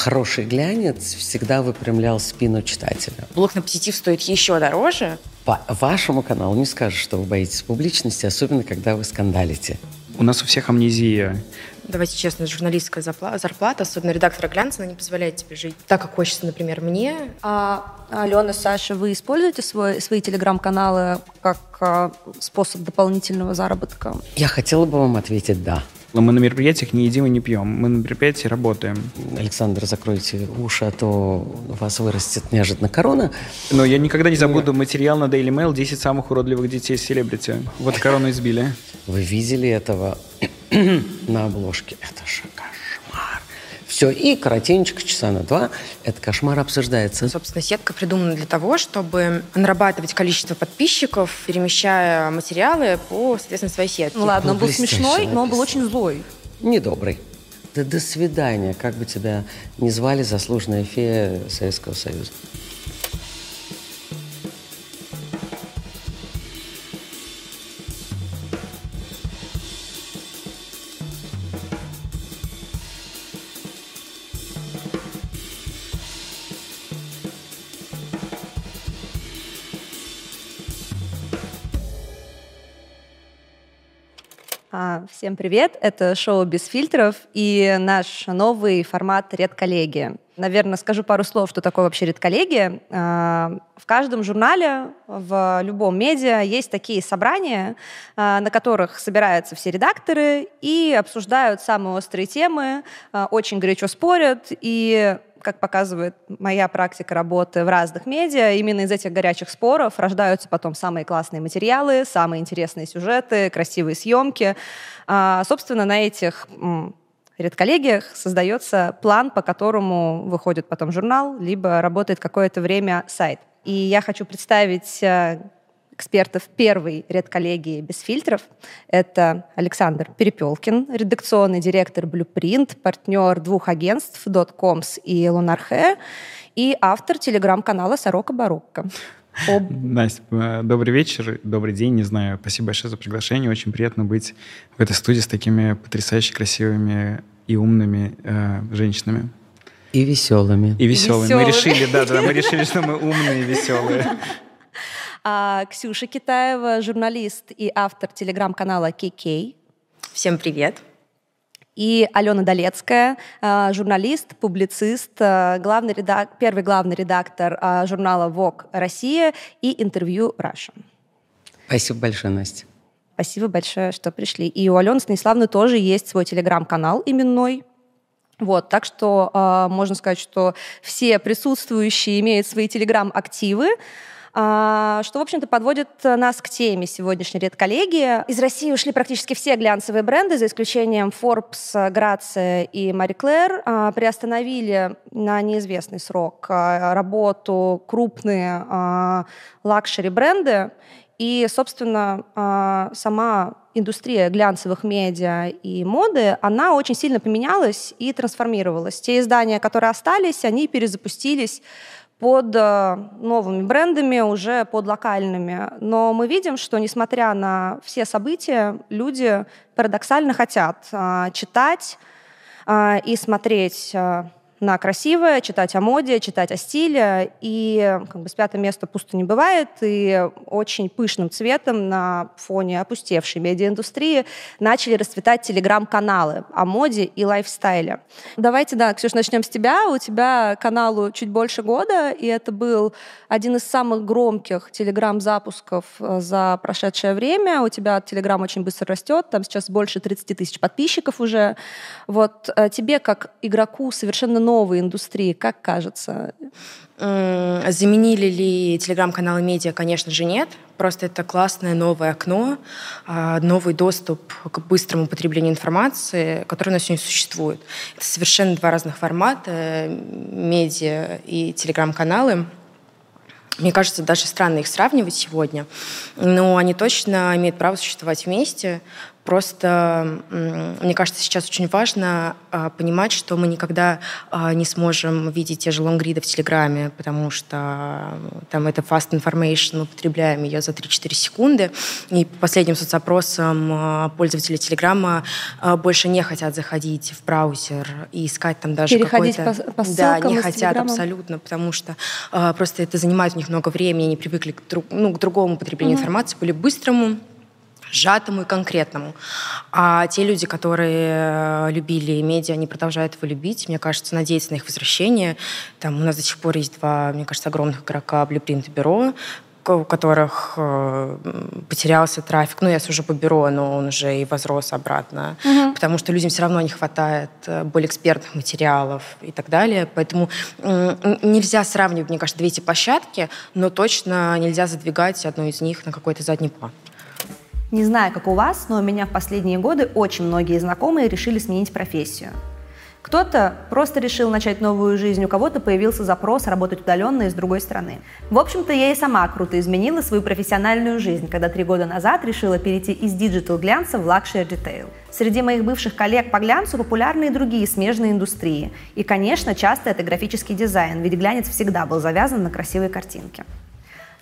хороший глянец всегда выпрямлял спину читателя. Блок на позитив стоит еще дороже. По вашему каналу не скажешь, что вы боитесь публичности, особенно когда вы скандалите. У нас у всех амнезия. Давайте честно, журналистская зарплата, особенно редактора глянца, она не позволяет тебе жить так, как хочется, например, мне. А, Алена, Саша, вы используете свой, свои телеграм-каналы как а, способ дополнительного заработка? Я хотела бы вам ответить «да». Но мы на мероприятиях не едим и не пьем. Мы на мероприятии работаем. Александр, закройте уши, а то у вас вырастет неожиданно корона. Но я никогда не забуду материал на Daily Mail «10 самых уродливых детей селебрити». Вот корону избили. Вы видели этого на обложке? Это шикарно. Все, и коротенечко, часа на два, этот кошмар обсуждается. Собственно, сетка придумана для того, чтобы нарабатывать количество подписчиков, перемещая материалы по, соответственно, своей сетке. Ну ладно, он был смешной, но он был очень злой. Недобрый. Да до свидания, как бы тебя ни звали заслуженная фея Советского Союза. Всем привет! Это шоу «Без фильтров» и наш новый формат «Редколлегия». Наверное, скажу пару слов, что такое вообще редколлегия. А, в каждом журнале, в любом медиа есть такие собрания, а, на которых собираются все редакторы и обсуждают самые острые темы, а, очень горячо спорят и как показывает моя практика работы в разных медиа, именно из этих горячих споров рождаются потом самые классные материалы, самые интересные сюжеты, красивые съемки. А, собственно, на этих редколлегиях создается план, по которому выходит потом журнал, либо работает какое-то время сайт. И я хочу представить э, экспертов первой редколлегии без фильтров. Это Александр Перепелкин, редакционный директор Blueprint, партнер двух агентств Dotcoms и Лунархе и автор телеграм-канала «Сорока Барокко». Об... Настя, э, добрый вечер, добрый день, не знаю. Спасибо большое за приглашение. Очень приятно быть в этой студии с такими потрясающе красивыми и умными э, женщинами. И веселыми. И веселыми. веселыми. Мы решили, да, да, мы решили, что мы умные и веселые. А Ксюша Китаева, журналист и автор телеграм-канала KK. Всем привет. И Алена Долецкая, а, журналист, публицист, а, главный редак... первый главный редактор а, журнала Vogue Россия и интервью Russia. Спасибо большое, Настя. Спасибо большое, что пришли. И у Алены Станиславны тоже есть свой телеграм-канал именной, вот, так что э, можно сказать, что все присутствующие имеют свои телеграм-активы. А, что, в общем-то, подводит нас к теме сегодняшней редколлегии. Из России ушли практически все глянцевые бренды, за исключением Forbes, Грация и Marie Claire. А, приостановили на неизвестный срок а, работу крупные лакшери-бренды. И, собственно, сама индустрия глянцевых медиа и моды, она очень сильно поменялась и трансформировалась. Те издания, которые остались, они перезапустились под э, новыми брендами, уже под локальными. Но мы видим, что несмотря на все события, люди парадоксально хотят а, читать а, и смотреть а, на красивое, читать о моде, читать о стиле. И как бы с пятого места пусто не бывает. И очень пышным цветом на фоне опустевшей медиаиндустрии начали расцветать телеграм-каналы о моде и лайфстайле. Давайте, да, Ксюш, начнем с тебя. У тебя каналу чуть больше года, и это был один из самых громких телеграм-запусков э, за прошедшее время. У тебя телеграм очень быстро растет, там сейчас больше 30 тысяч подписчиков уже. Вот э, тебе, как игроку совершенно новой индустрии, как кажется? Заменили ли телеграм-каналы медиа? Конечно же, нет. Просто это классное новое окно, а, новый доступ к быстрому потреблению информации, который у нас сегодня существует. Это совершенно два разных формата, медиа и телеграм-каналы. Мне кажется, даже странно их сравнивать сегодня, но они точно имеют право существовать вместе, Просто, мне кажется, сейчас очень важно а, понимать, что мы никогда а, не сможем видеть те же лонгриды в Телеграме, потому что там это fast information, мы потребляем ее за 3-4 секунды. И по последним соцопросам а, пользователи Телеграма больше не хотят заходить в браузер и искать там даже Переходить какой-то... По, по Да, не хотят абсолютно, потому что просто это занимает у них много времени, они привыкли к, друг, ну, к другому потреблению угу. информации, более быстрому, сжатому и конкретному. А те люди, которые э, любили медиа, они продолжают его любить. Мне кажется, надеяться на их возвращение. Там у нас до сих пор есть два, мне кажется, огромных игрока Blueprint и Бюро, у которых э, потерялся трафик. Ну, я сужу по бюро, но он уже и возрос обратно. Угу. Потому что людям все равно не хватает э, более экспертных материалов и так далее. Поэтому э, нельзя сравнивать, мне кажется, две эти площадки, но точно нельзя задвигать одну из них на какой-то задний план. Не знаю, как у вас, но у меня в последние годы очень многие знакомые решили сменить профессию. Кто-то просто решил начать новую жизнь, у кого-то появился запрос работать удаленно из другой страны. В общем-то, я и сама круто изменила свою профессиональную жизнь, когда три года назад решила перейти из digital глянца в luxury ритейл. Среди моих бывших коллег по глянцу популярны и другие смежные индустрии. И, конечно, часто это графический дизайн, ведь глянец всегда был завязан на красивые картинки.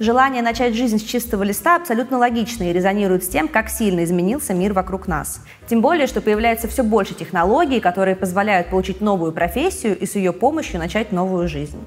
Желание начать жизнь с чистого листа абсолютно логично и резонирует с тем, как сильно изменился мир вокруг нас. Тем более, что появляется все больше технологий, которые позволяют получить новую профессию и с ее помощью начать новую жизнь.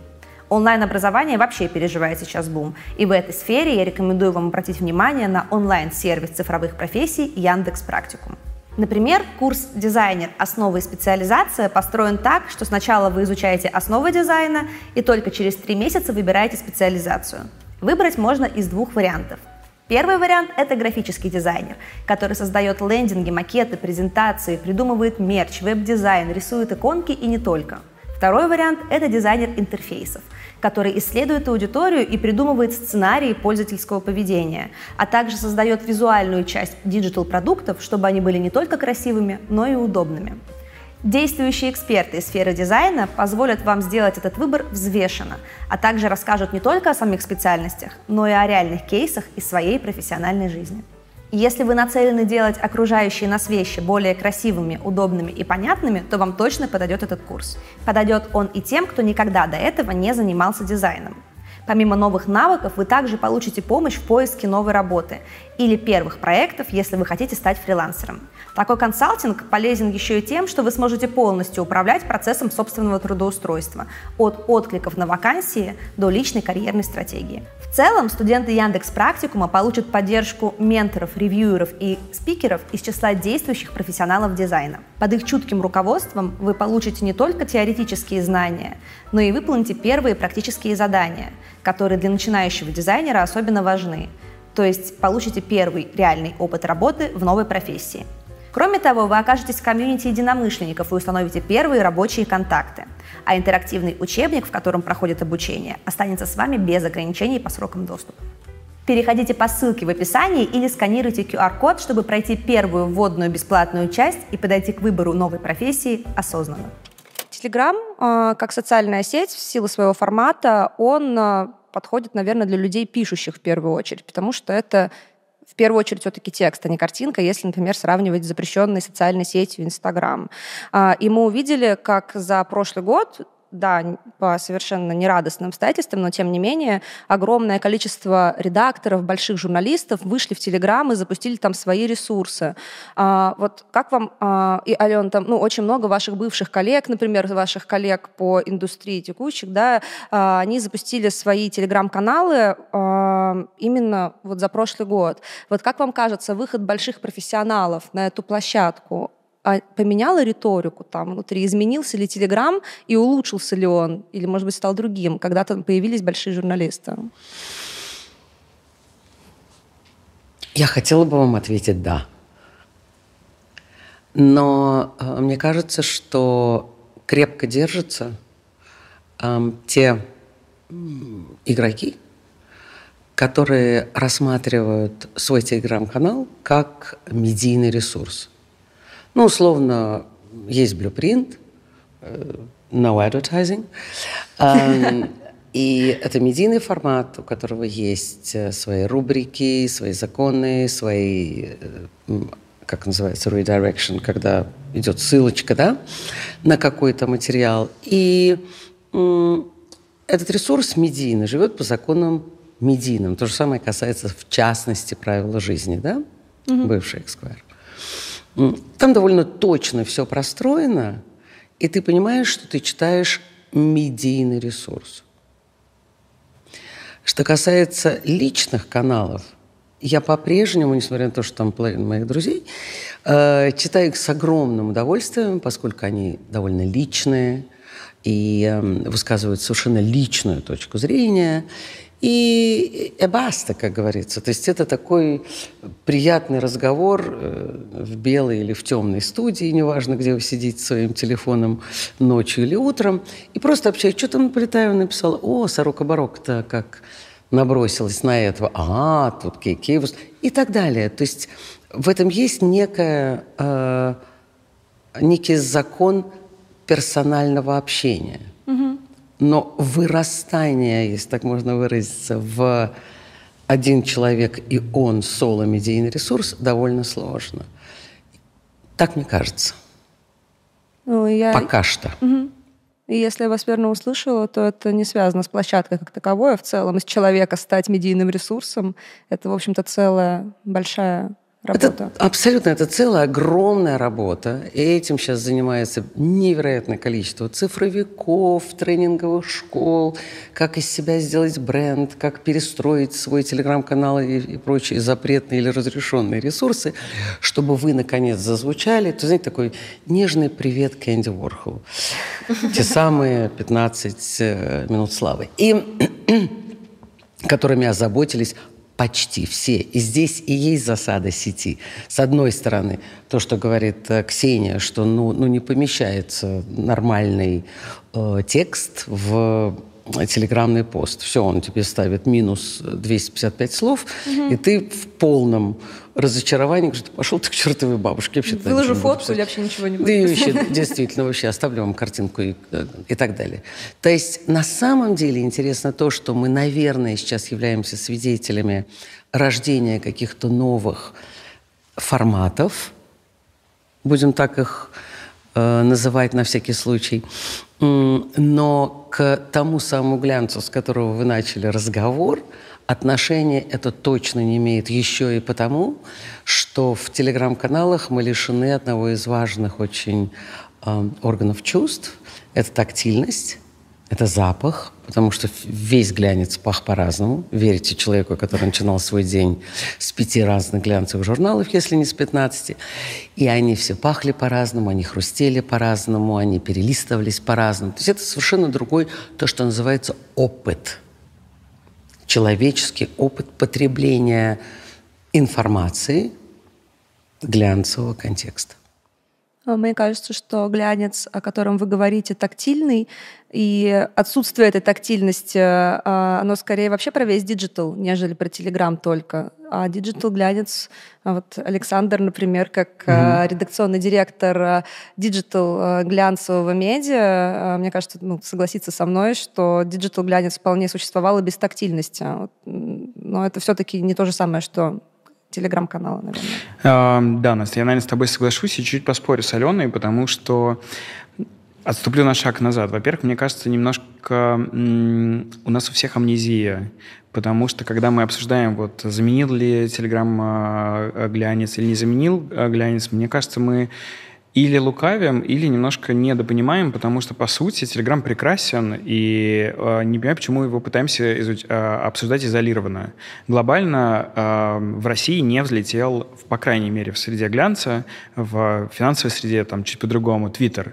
Онлайн-образование вообще переживает сейчас бум. И в этой сфере я рекомендую вам обратить внимание на онлайн-сервис цифровых профессий Яндекс Практикум. Например, курс «Дизайнер. Основы и специализация» построен так, что сначала вы изучаете основы дизайна и только через три месяца выбираете специализацию. Выбрать можно из двух вариантов. Первый вариант – это графический дизайнер, который создает лендинги, макеты, презентации, придумывает мерч, веб-дизайн, рисует иконки и не только. Второй вариант – это дизайнер интерфейсов, который исследует аудиторию и придумывает сценарии пользовательского поведения, а также создает визуальную часть digital -продуктов, чтобы они были не только красивыми, но и удобными. Действующие эксперты из сферы дизайна позволят вам сделать этот выбор взвешенно, а также расскажут не только о самих специальностях, но и о реальных кейсах из своей профессиональной жизни. Если вы нацелены делать окружающие нас вещи более красивыми, удобными и понятными, то вам точно подойдет этот курс. Подойдет он и тем, кто никогда до этого не занимался дизайном. Помимо новых навыков, вы также получите помощь в поиске новой работы или первых проектов, если вы хотите стать фрилансером. Такой консалтинг полезен еще и тем, что вы сможете полностью управлять процессом собственного трудоустройства, от откликов на вакансии до личной карьерной стратегии. В целом, студенты Яндекс Практикума получат поддержку менторов, ревьюеров и спикеров из числа действующих профессионалов дизайна. Под их чутким руководством вы получите не только теоретические знания, но и выполните первые практические задания, которые для начинающего дизайнера особенно важны. То есть получите первый реальный опыт работы в новой профессии – Кроме того, вы окажетесь в комьюнити единомышленников и установите первые рабочие контакты. А интерактивный учебник, в котором проходит обучение, останется с вами без ограничений по срокам доступа. Переходите по ссылке в описании или сканируйте QR-код, чтобы пройти первую вводную бесплатную часть и подойти к выбору новой профессии осознанно. Телеграм, как социальная сеть, в силу своего формата, он а, подходит, наверное, для людей, пишущих в первую очередь, потому что это первую очередь все-таки текст, а не картинка, если, например, сравнивать с запрещенной социальной сетью Инстаграм. А, и мы увидели, как за прошлый год да, по совершенно нерадостным обстоятельствам, но тем не менее огромное количество редакторов, больших журналистов вышли в Телеграм и запустили там свои ресурсы. А, вот как вам, а, и, Ален, там, ну, очень много ваших бывших коллег, например, ваших коллег по индустрии текущих, да, а, они запустили свои Телеграм-каналы а, именно вот за прошлый год. Вот как вам кажется, выход больших профессионалов на эту площадку, поменяла риторику там внутри, изменился ли Телеграм и улучшился ли он, или, может быть, стал другим, когда там появились большие журналисты? Я хотела бы вам ответить «да». Но э, мне кажется, что крепко держатся э, те игроки, которые рассматривают свой телеграм-канал как медийный ресурс. Ну, условно, есть blueprint, э, no advertising. И это медийный формат, у которого есть э, свои рубрики, свои законы, свои э, как называется, redirection, когда идет ссылочка, да, на какой-то материал. И этот ресурс медийный живет по законам медийным. То же самое касается, в частности, правила жизни, да, угу. бывший Эксквайр. Там довольно точно все простроено, и ты понимаешь, что ты читаешь медийный ресурс. Что касается личных каналов, я по-прежнему, несмотря на то, что там половина моих друзей, э, читаю их с огромным удовольствием, поскольку они довольно личные и э, высказывают совершенно личную точку зрения. И баста, как говорится. То есть это такой приятный разговор э, в белой или в темной студии, неважно, где вы сидите своим телефоном ночью или утром, и просто общаетесь. Что там Наполетаева написала? О, Сорока Барокко-то как набросилась на этого. А, тут Кейкейвус. И так далее. То есть в этом есть некая, э, некий закон персонального общения. Но вырастание, если так можно выразиться, в один человек и он соло-медийный ресурс довольно сложно. Так мне кажется. Ну, я... Пока что. Угу. И если я вас верно услышала, то это не связано с площадкой как таковой, а в целом из человека стать медийным ресурсом. Это, в общем-то, целая большая работа. Это, абсолютно, это целая огромная работа. И этим сейчас занимается невероятное количество цифровиков, тренинговых школ, как из себя сделать бренд, как перестроить свой телеграм-канал и, и прочие запретные или разрешенные ресурсы, чтобы вы, наконец, зазвучали. То, знаете, такой нежный привет Кэнди Уорхол. Те самые 15 э, минут славы. И которыми озаботились почти все. И здесь и есть засада сети. С одной стороны, то, что говорит э, Ксения, что ну, ну не помещается нормальный э, текст в телеграммный пост. Все, он тебе ставит минус 255 слов, угу. и ты в полном разочаровании говоришь, пошел ты к чертовой бабушке. Вообще Выложу фотку или вообще ничего не буду Да и вообще, действительно, вообще оставлю вам картинку и, э, и так далее. То есть на самом деле интересно то, что мы, наверное, сейчас являемся свидетелями рождения каких-то новых форматов, будем так их называть на всякий случай, но к тому самому глянцу, с которого вы начали разговор, отношение это точно не имеет еще и потому, что в телеграм-каналах мы лишены одного из важных очень э, органов чувств. Это тактильность. Это запах, потому что весь глянец пах по-разному. Верите человеку, который начинал свой день с пяти разных глянцевых журналов, если не с пятнадцати. И они все пахли по-разному, они хрустели по-разному, они перелистывались по-разному. То есть это совершенно другой, то, что называется опыт. Человеческий опыт потребления информации глянцевого контекста. А, мне кажется, что глянец, о котором вы говорите, тактильный, и отсутствие этой тактильности, а, оно скорее вообще про весь digital, нежели про Телеграм только. А digital глянец, а вот Александр, например, как mm-hmm. редакционный директор digital глянцевого медиа, мне кажется, ну, согласится со мной, что digital глянец вполне существовал и без тактильности. Но это все-таки не то же самое, что телеграм-канала, наверное. А, да, Настя, я, наверное, с тобой соглашусь и чуть поспорю с Аленой, потому что Отступлю на шаг назад. Во-первых, мне кажется, немножко у нас у всех амнезия, потому что когда мы обсуждаем, вот заменил ли Телеграм а, глянец или не заменил а, глянец, мне кажется, мы или лукавим, или немножко недопонимаем, потому что, по сути, Telegram прекрасен, и э, не понимаю, почему его пытаемся изуч- э, обсуждать изолированно. Глобально э, в России не взлетел, по крайней мере, в среде глянца, в финансовой среде там чуть по-другому, Twitter.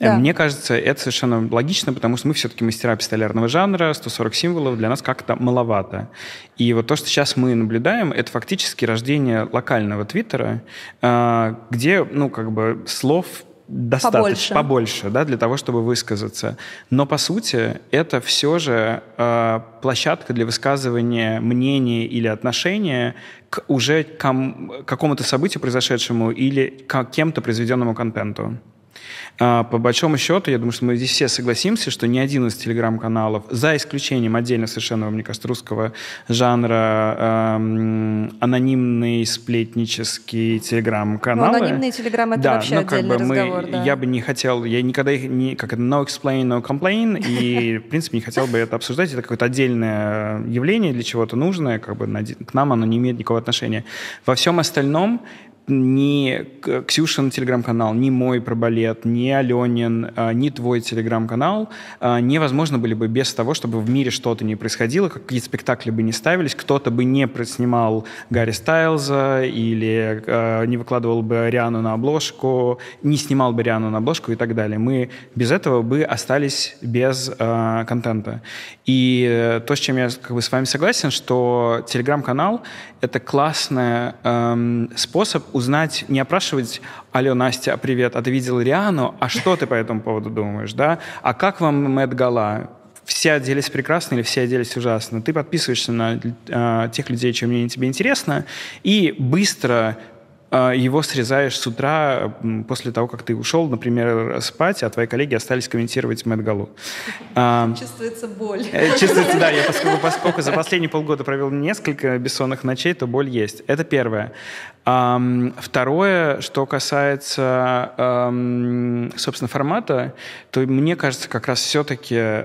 Да. Мне кажется, это совершенно логично, потому что мы все-таки мастера пистолярного жанра, 140 символов для нас как-то маловато. И вот то, что сейчас мы наблюдаем, это фактически рождение локального твиттера, а, где, ну, как бы слов достаточно побольше. побольше, да, для того, чтобы высказаться. Но по сути это все же э, площадка для высказывания мнения или отношения к уже ком- какому-то событию произошедшему или к кем-то произведенному контенту. А, по большому счету, я думаю, что мы здесь все согласимся, что ни один из телеграм-каналов, за исключением отдельно совершенно, мне кажется, русского жанра эм, анонимный сплетнический телеграм-канал. Ну, анонимные телеграм это да, вообще ну, как бы мы, разговор. Да. Я бы не хотел, я никогда их не, как это, no explain, no complain, и, в принципе, не хотел бы это обсуждать. Это какое-то отдельное явление для чего-то нужное, как бы к нам оно не имеет никакого отношения. Во всем остальном ни Ксюшин телеграм-канал, ни мой про балет, ни Аленин, а, ни твой телеграм-канал а, невозможно были бы без того, чтобы в мире что-то не происходило, какие спектакли бы не ставились, кто-то бы не снимал Гарри Стайлза или а, не выкладывал бы Риану на обложку, не снимал бы Риану на обложку и так далее. Мы без этого бы остались без контента. И то, с чем я как бы, с вами согласен, что телеграм-канал — это классный э, способ узнать, не опрашивать, алло, Настя, привет, а ты видел Риану? А что ты по этому поводу думаешь, да? А как вам Мэтт Гала? все оделись прекрасно или все оделись ужасно. Ты подписываешься на э, тех людей, чем мне тебе интересно, и быстро его срезаешь с утра после того, как ты ушел, например, спать, а твои коллеги остались комментировать Мэтт Галу. А, чувствуется боль. Э, чувствуется, да. Я поскольку, поскольку за последние полгода провел несколько бессонных ночей, то боль есть. Это первое. Второе, что касается, собственно, формата, то мне кажется, как раз все-таки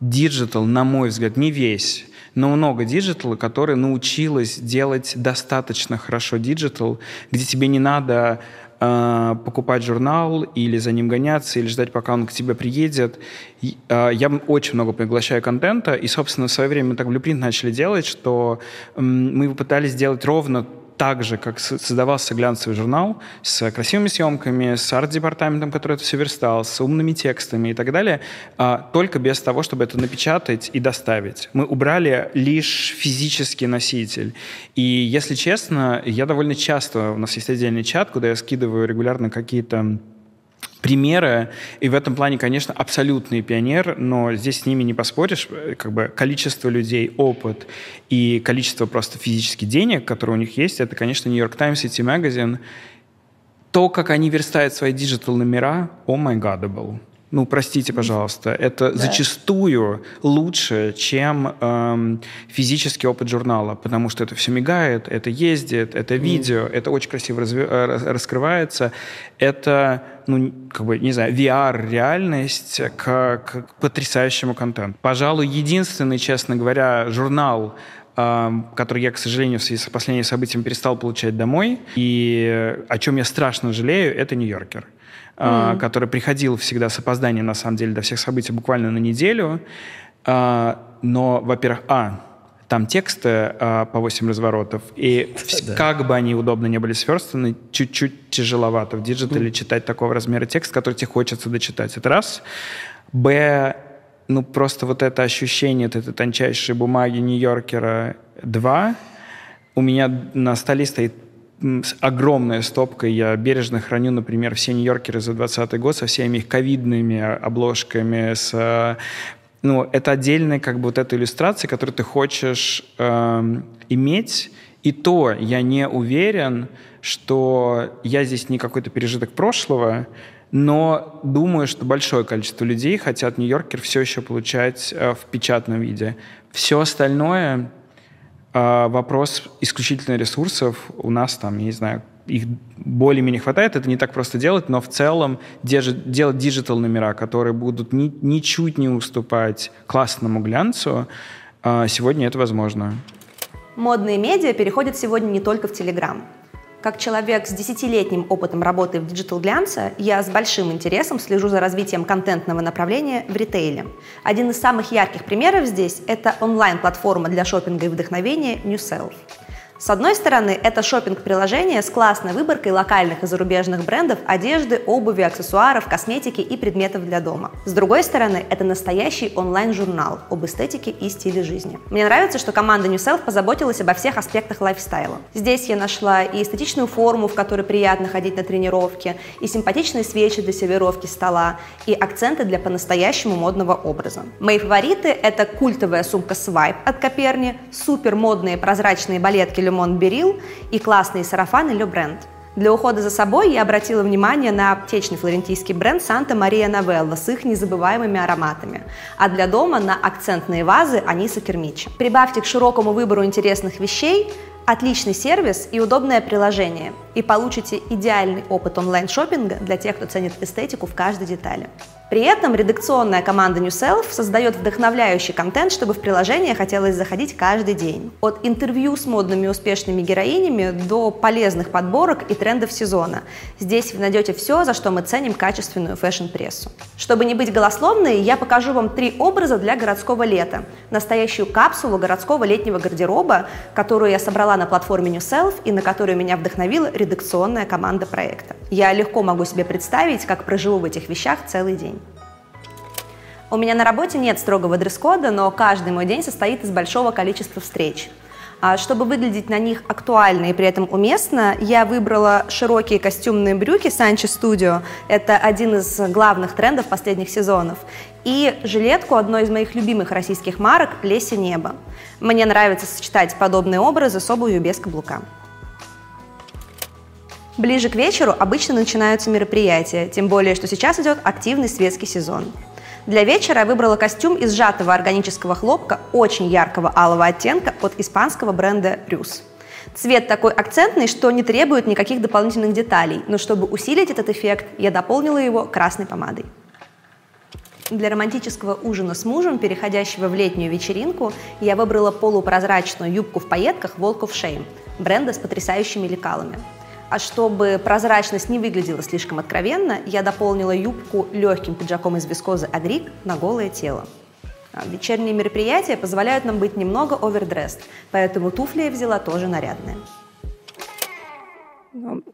digital, на мой взгляд, не весь, но много digital а, которая научилась делать достаточно хорошо digital, где тебе не надо э, покупать журнал или за ним гоняться, или ждать, пока он к тебе приедет. И, э, я очень много приглашаю контента, и, собственно, в свое время мы так Blueprint начали делать, что э, мы попытались сделать ровно так же, как создавался глянцевый журнал с красивыми съемками, с арт-департаментом, который это все верстал, с умными текстами и так далее, а, только без того, чтобы это напечатать и доставить. Мы убрали лишь физический носитель. И, если честно, я довольно часто, у нас есть отдельный чат, куда я скидываю регулярно какие-то примеры, и в этом плане, конечно, абсолютный пионер, но здесь с ними не поспоришь, как бы количество людей, опыт и количество просто физических денег, которые у них есть, это, конечно, York Times, City Magazine. То, как они верстают свои digital номера, oh my God ну, простите, пожалуйста, это да. зачастую лучше, чем эм, физический опыт журнала, потому что это все мигает, это ездит, это видео, mm. это очень красиво разви- э, раскрывается, это, ну, как бы, не знаю, VR-реальность к, к потрясающему контенту. Пожалуй, единственный, честно говоря, журнал, эм, который я, к сожалению, в связи с последними событиями перестал получать домой, и о чем я страшно жалею, это «Нью-Йоркер» mm. который приходил всегда с опозданием, на самом деле, до всех событий буквально на неделю. А, но, во-первых, а, там тексты а, по 8 разворотов, и да. как бы они удобно не были сверстаны, чуть-чуть тяжеловато в digital е mm. читать такого размера текст, который тебе хочется дочитать. Это раз. Б, ну просто вот это ощущение вот этой тончайшей бумаги Нью-Йоркера. Два. У меня на столе стоит с огромной стопкой я бережно храню, например, все Нью-Йоркеры за 2020 год со всеми их ковидными обложками, с ну, это отдельная как бы вот эта иллюстрация, которую ты хочешь э, иметь. И то я не уверен, что я здесь не какой-то пережиток прошлого, но думаю, что большое количество людей хотят Нью-Йоркер все еще получать э, в печатном виде. Все остальное а вопрос исключительно ресурсов у нас там, я не знаю, их более-менее хватает, это не так просто делать, но в целом делать digital номера, которые будут ни, ничуть не уступать классному глянцу, а сегодня это возможно. Модные медиа переходят сегодня не только в Телеграм. Как человек с десятилетним опытом работы в digital глянце, я с большим интересом слежу за развитием контентного направления в ритейле. Один из самых ярких примеров здесь – это онлайн-платформа для шопинга и вдохновения New Self. С одной стороны, это шопинг приложение с классной выборкой локальных и зарубежных брендов одежды, обуви, аксессуаров, косметики и предметов для дома. С другой стороны, это настоящий онлайн-журнал об эстетике и стиле жизни. Мне нравится, что команда New Self позаботилась обо всех аспектах лайфстайла. Здесь я нашла и эстетичную форму, в которой приятно ходить на тренировки, и симпатичные свечи для сервировки стола, и акценты для по-настоящему модного образа. Мои фавориты — это культовая сумка Swipe от Коперни, супер модные прозрачные балетки Лемон Берил и классные сарафаны Ле Бренд. Для ухода за собой я обратила внимание на аптечный флорентийский бренд Санта Мария Новелла с их незабываемыми ароматами, а для дома на акцентные вазы Аниса Кермичи. Прибавьте к широкому выбору интересных вещей отличный сервис и удобное приложение, и получите идеальный опыт онлайн-шоппинга для тех, кто ценит эстетику в каждой детали. При этом редакционная команда New Self создает вдохновляющий контент, чтобы в приложение хотелось заходить каждый день. От интервью с модными успешными героинями до полезных подборок и трендов сезона. Здесь вы найдете все, за что мы ценим качественную фэшн-прессу. Чтобы не быть голословной, я покажу вам три образа для городского лета. Настоящую капсулу городского летнего гардероба, которую я собрала на платформе New Self и на которую меня вдохновила редакционная команда проекта. Я легко могу себе представить, как проживу в этих вещах целый день. У меня на работе нет строгого дресс-кода, но каждый мой день состоит из большого количества встреч. А чтобы выглядеть на них актуально и при этом уместно, я выбрала широкие костюмные брюки Санчо Studio. Это один из главных трендов последних сезонов. И жилетку одной из моих любимых российских марок «Леси небо». Мне нравится сочетать подобные образы с обувью без каблука. Ближе к вечеру обычно начинаются мероприятия, тем более, что сейчас идет активный светский сезон. Для вечера я выбрала костюм из сжатого органического хлопка очень яркого алого оттенка от испанского бренда Рюс. Цвет такой акцентный, что не требует никаких дополнительных деталей, но чтобы усилить этот эффект, я дополнила его красной помадой. Для романтического ужина с мужем, переходящего в летнюю вечеринку, я выбрала полупрозрачную юбку в пайетках of Shame бренда с потрясающими лекалами. А чтобы прозрачность не выглядела слишком откровенно, я дополнила юбку легким пиджаком из вискозы Агрик на голое тело. А вечерние мероприятия позволяют нам быть немного овердресс, поэтому туфли я взяла тоже нарядные.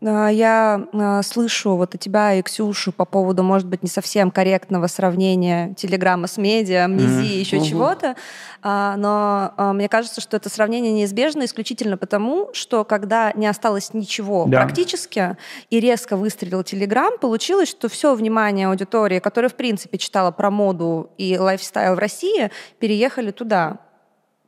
А, я а, слышу вот от тебя и Ксюшу по поводу, может быть, не совсем корректного сравнения телеграмма с медиа, амнезии, mm-hmm. еще mm-hmm. чего-то, а, но мне кажется, что это сравнение неизбежно исключительно потому, что когда не осталось ничего да. практически и резко выстрелил телеграм, получилось, что все внимание аудитории, которая, в принципе, читала про моду и лайфстайл в России, переехали туда.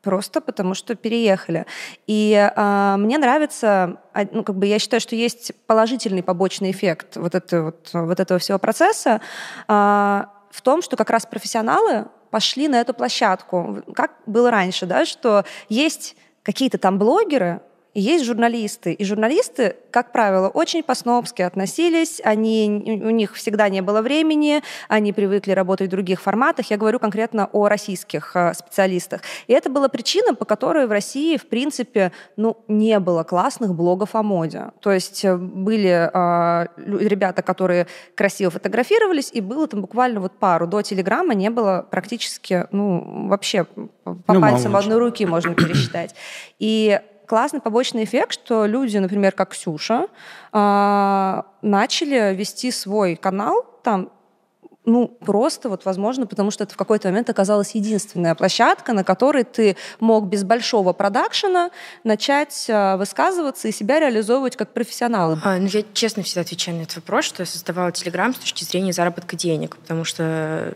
Просто потому что переехали. И э, мне нравится, ну, как бы я считаю, что есть положительный побочный эффект вот, это, вот, вот этого всего процесса э, в том, что как раз профессионалы пошли на эту площадку. Как было раньше, да, что есть какие-то там блогеры, и есть журналисты. И журналисты, как правило, очень по-снобски относились, они, у них всегда не было времени, они привыкли работать в других форматах. Я говорю конкретно о российских э, специалистах. И это была причина, по которой в России, в принципе, ну, не было классных блогов о моде. То есть э, были э, ребята, которые красиво фотографировались, и было там буквально вот пару. До Телеграма не было практически, ну, вообще по ну, пальцам одной руки можно пересчитать. И классный побочный эффект, что люди, например, как Ксюша, а, начали вести свой канал там ну, просто вот, возможно, потому что это в какой-то момент оказалась единственная площадка, на которой ты мог без большого продакшена начать э, высказываться и себя реализовывать как профессионал. А, ну, я честно всегда отвечаю на этот вопрос, что я создавала Телеграм с точки зрения заработка денег, потому что,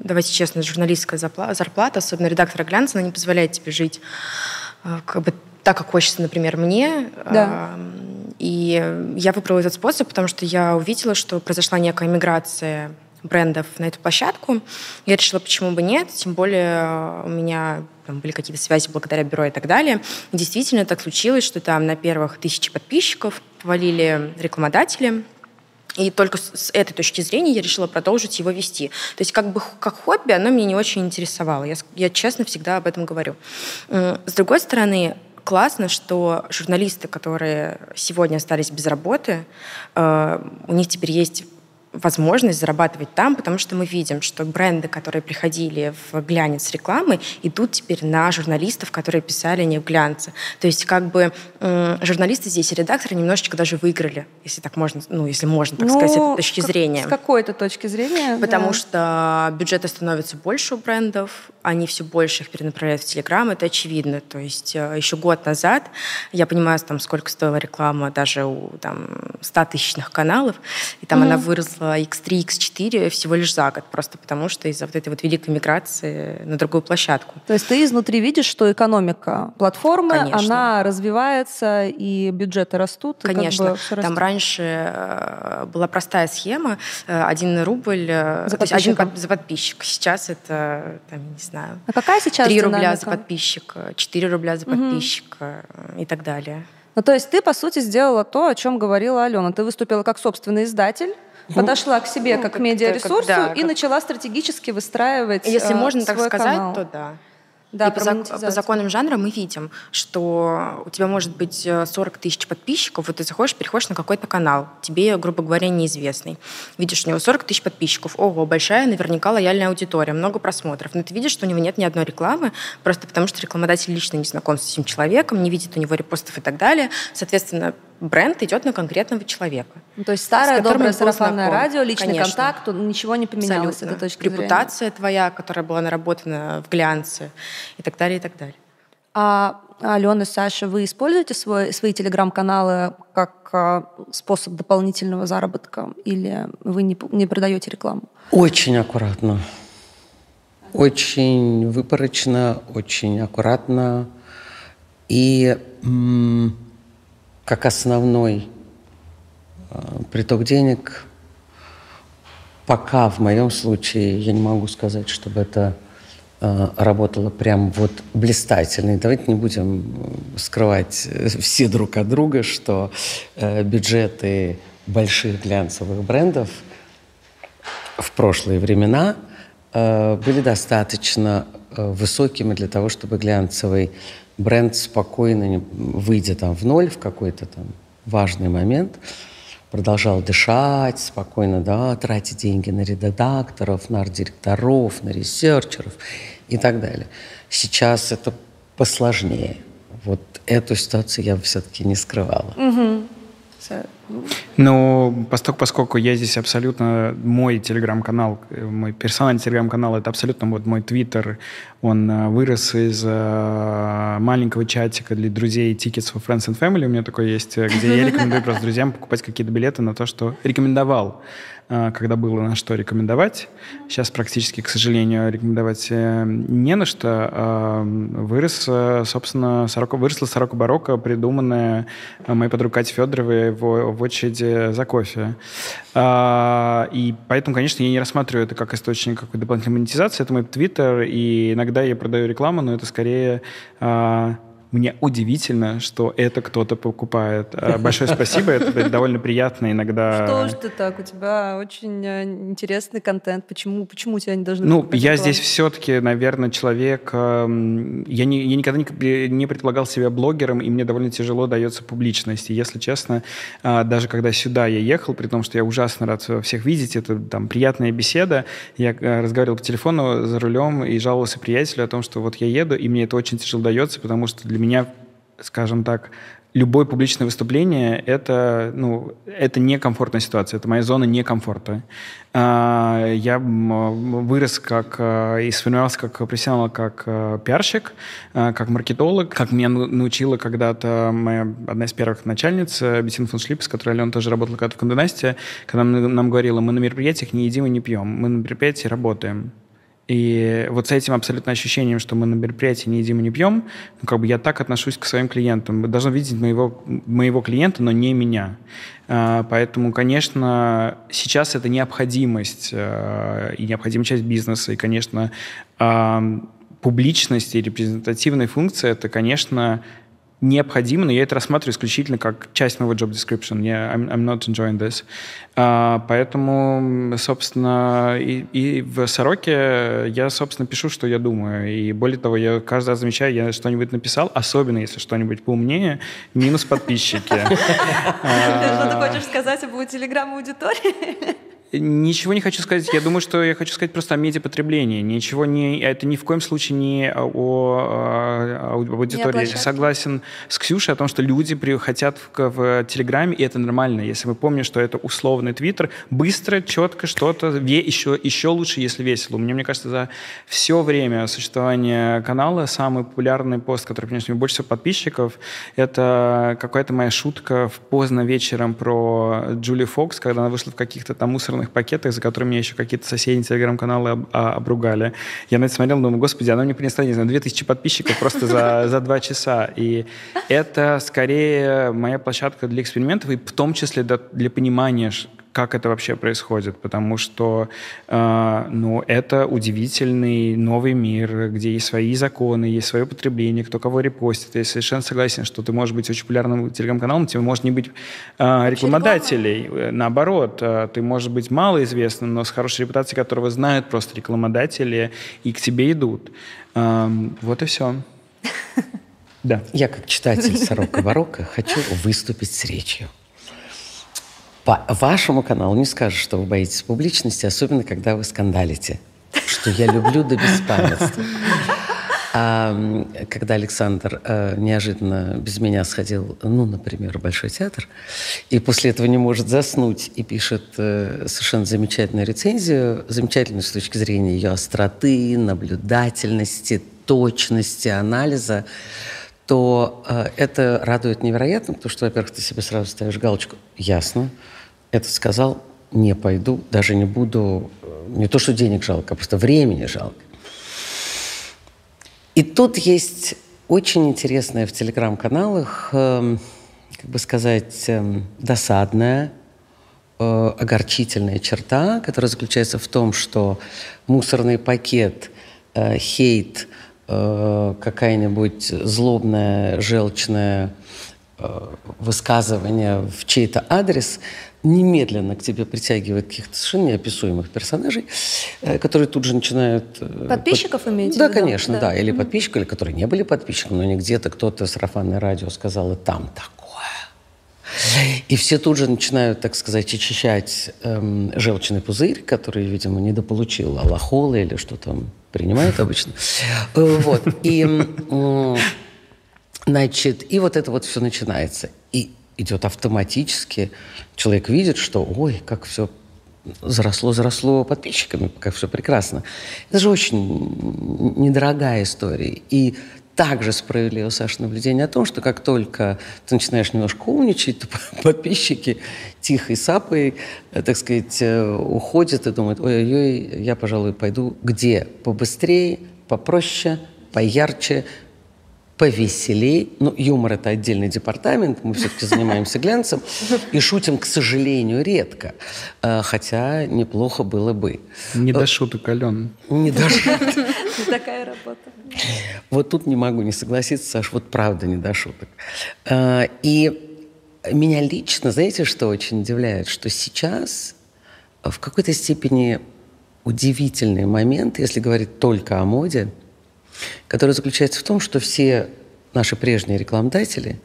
давайте честно, журналистская зарплата, особенно редактора глянца, она не позволяет тебе жить как бы так, как хочется, например, мне. Да. И я выбрала этот способ, потому что я увидела, что произошла некая миграция брендов на эту площадку. Я решила, почему бы нет, тем более у меня там были какие-то связи благодаря бюро и так далее. И действительно так случилось, что там на первых тысячи подписчиков повалили рекламодатели, и только с этой точки зрения я решила продолжить его вести. То есть как бы как хобби оно меня не очень интересовало. Я, я честно всегда об этом говорю. С другой стороны, классно, что журналисты, которые сегодня остались без работы, э, у них теперь есть возможность зарабатывать там, потому что мы видим, что бренды, которые приходили в глянец рекламы, идут теперь на журналистов, которые писали не в глянце. То есть как бы журналисты здесь и редакторы немножечко даже выиграли, если так можно, ну, если можно так ну, сказать, с точки как, зрения. С какой-то точки зрения, Потому да. что бюджеты становятся больше у брендов, они все больше их перенаправляют в Телеграм, это очевидно. То есть э, еще год назад, я понимаю, там, сколько стоила реклама даже у там, 100 тысячных каналов, и там mm-hmm. она выросла X3, X4 всего лишь за год, просто потому что из-за вот этой вот великой миграции на другую площадку. То есть ты изнутри видишь, что экономика платформы, Конечно. она развивается, и бюджеты растут? Конечно. Как бы Там раньше э, была простая схема, э, один рубль э, за один под, за подписчик. Сейчас это, там, не знаю... А какая сейчас 3 динамика? рубля за подписчик, 4 рубля за подписчик угу. и так далее. Ну, то есть ты, по сути, сделала то, о чем говорила Алена. Ты выступила как собственный издатель, подошла к себе ну, как, как к медиаресурсу да, и как... начала стратегически выстраивать Если э, можно так сказать, канал. то да. Да, и по, зак- по законам жанра мы видим, что у тебя может быть 40 э, тысяч подписчиков, вот ты заходишь, переходишь на какой-то канал, тебе, грубо говоря, неизвестный. Видишь, у него 40 тысяч подписчиков, ого, большая, наверняка лояльная аудитория, много просмотров. Но ты видишь, что у него нет ни одной рекламы, просто потому что рекламодатель лично не знаком с этим человеком, не видит у него репостов и так далее. Соответственно, бренд идет на конкретного человека. Ну, то есть старое доброе сарафанное радио, личный Конечно. контакт, ничего не поменялось с этой точки Репутация зрения. твоя, которая была наработана в глянце и так далее, и так далее. А Алена, Саша, вы используете свой, свои телеграм-каналы как а, способ дополнительного заработка или вы не, не продаете рекламу? Очень аккуратно. Очень выпорочно, очень аккуратно. И м- как основной э, приток денег, пока в моем случае я не могу сказать, чтобы это э, работало прям вот блистательно. И давайте не будем скрывать все друг от друга, что э, бюджеты больших глянцевых брендов в прошлые времена были достаточно высокими для того, чтобы глянцевый бренд спокойно, выйдя там в ноль в какой-то там важный момент, продолжал дышать спокойно, да, тратить деньги на редакторов, на арт-директоров, на ресерчеров и так далее. Сейчас это посложнее. Вот эту ситуацию я все-таки не скрывала. Угу. Ну, поскольку, поскольку я здесь абсолютно... Мой телеграм-канал, мой персональный телеграм-канал, это абсолютно вот мой твиттер. Он э, вырос из э, маленького чатика для друзей Tickets for Friends and Family. У меня такой есть, э, где я рекомендую просто друзьям покупать какие-то билеты на то, что рекомендовал когда было на что рекомендовать. Сейчас практически, к сожалению, рекомендовать э, не на что. А, вырос, э, собственно, сорока, выросла сорока барокко, придуманная э, моей подругой Катей Федоровой в, в очереди за кофе. А, и поэтому, конечно, я не рассматриваю это как источник какой-то дополнительной монетизации. Это мой твиттер, и иногда я продаю рекламу, но это скорее мне удивительно, что это кто-то покупает. А, большое спасибо, это довольно приятно иногда. Что ж ты так? У тебя очень э, интересный контент. Почему, почему тебя не должны Ну, я здесь все-таки, наверное, человек... Эм, я, не, я никогда не, не предполагал себя блогером, и мне довольно тяжело дается публичность. И, если честно, даже когда сюда я ехал, при том, что я ужасно рад всех видеть, это там приятная беседа, я э, разговаривал по телефону за рулем и жаловался приятелю о том, что вот я еду, и мне это очень тяжело дается, потому что для меня, скажем так, любое публичное выступление это, ну, это некомфортная ситуация, это моя зона некомфорта. А, я вырос как а, и сформировался как профессионал, как а, пиарщик, как маркетолог, как меня научила когда-то моя одна из первых начальниц, Бетина фон Шлип, с которой Алена тоже работала когда-то в Конденасте, когда нам говорила, мы на мероприятиях не едим и не пьем, мы на мероприятии работаем. И вот с этим абсолютно ощущением, что мы на мероприятии не едим и не пьем, ну, как бы я так отношусь к своим клиентам. Вы должны видеть моего, моего клиента, но не меня. А, поэтому, конечно, сейчас это необходимость а, и необходимая часть бизнеса. И, конечно, а, публичность и репрезентативная функция – это, конечно, необходимо, но я это рассматриваю исключительно как часть моего job description. Я, I'm, I'm not enjoying this. Uh, поэтому, собственно, и, и в Сороке я, собственно, пишу, что я думаю. И более того, я каждый раз замечаю, я что-нибудь написал, особенно если что-нибудь поумнее, минус подписчики. Что ты хочешь сказать об телеграм-аудитории? Ничего не хочу сказать. Я думаю, что я хочу сказать просто о медиапотреблении. Ничего не... Это ни в коем случае не о, о, о аудитории. Я согласен с Ксюшей о том, что люди хотят в, в Телеграме, и это нормально. Если мы помним, что это условный Твиттер, быстро, четко что-то, еще, еще лучше, если весело. Мне, мне кажется, за все время существования канала самый популярный пост, который принес мне больше всего подписчиков, это какая-то моя шутка в поздно вечером про Джули Фокс, когда она вышла в каких-то там мусорных моих пакетах, за которыми меня еще какие-то соседние телеграм-каналы об, а, обругали. Я на это смотрел, думаю, господи, она мне принесла, не знаю, 2000 подписчиков просто за, за два часа. И это скорее моя площадка для экспериментов, и в том числе для понимания, как это вообще происходит, потому что э, ну, это удивительный новый мир, где есть свои законы, есть свое потребление, кто кого репостит. Я совершенно согласен, что ты можешь быть очень популярным телеграм-каналом, тебе может не быть э, рекламодателей. Наоборот, э, ты можешь быть малоизвестным, но с хорошей репутацией, которого знают просто рекламодатели и к тебе идут. Э, вот и все. Да. Я как читатель «Сорока-барокко» хочу выступить с речью. По вашему каналу не скажешь, что вы боитесь публичности, особенно когда вы скандалите, что я люблю до беспамятства. А, когда Александр э, неожиданно без меня сходил, ну, например, в Большой театр, и после этого не может заснуть и пишет э, совершенно замечательную рецензию, замечательную с точки зрения ее остроты, наблюдательности, точности анализа, то э, это радует невероятно, потому что, во-первых, ты себе сразу ставишь галочку «ясно», это сказал, не пойду, даже не буду, э, не то, что денег жалко, а просто времени жалко. И тут есть очень интересная в телеграм-каналах, э, как бы сказать, э, досадная, э, огорчительная черта, которая заключается в том, что мусорный пакет, э, хейт, э, какая-нибудь злобная, желчная э, высказывание в чей-то адрес немедленно к тебе притягивает каких-то совершенно неописуемых персонажей, э, которые тут же начинают... Подписчиков под... имеете Да, конечно, да. да. Или подписчиков, или которые не были подписчиками, но не где-то кто-то сарафанное радио сказал, и там такое. И все тут же начинают, так сказать, очищать эм, желчный пузырь, который, видимо, недополучил аллахолы или что там принимают обычно. Э, вот. И, значит, и вот это вот все начинается. И идет автоматически. Человек видит, что, ой, как все заросло, заросло подписчиками, как все прекрасно. Это же очень недорогая история. И также справедливо Саша наблюдение о том, что как только ты начинаешь немножко умничать, то подписчики тихой сапой, э, так сказать, э, уходят и думают, ой-ой-ой, я, пожалуй, пойду где? Побыстрее, попроще, поярче, повеселей. Ну, юмор – это отдельный департамент, мы все-таки занимаемся глянцем и шутим, к сожалению, редко. Э, хотя неплохо было бы. Не до шуток, Ален. Не до шуток. Такая работа. Вот тут не могу не согласиться, Саш, вот правда не до шуток. Э, и меня лично, знаете, что очень удивляет? Что сейчас в какой-то степени удивительный момент, если говорить только о моде – который заключается в том, что все наши прежние рекламодатели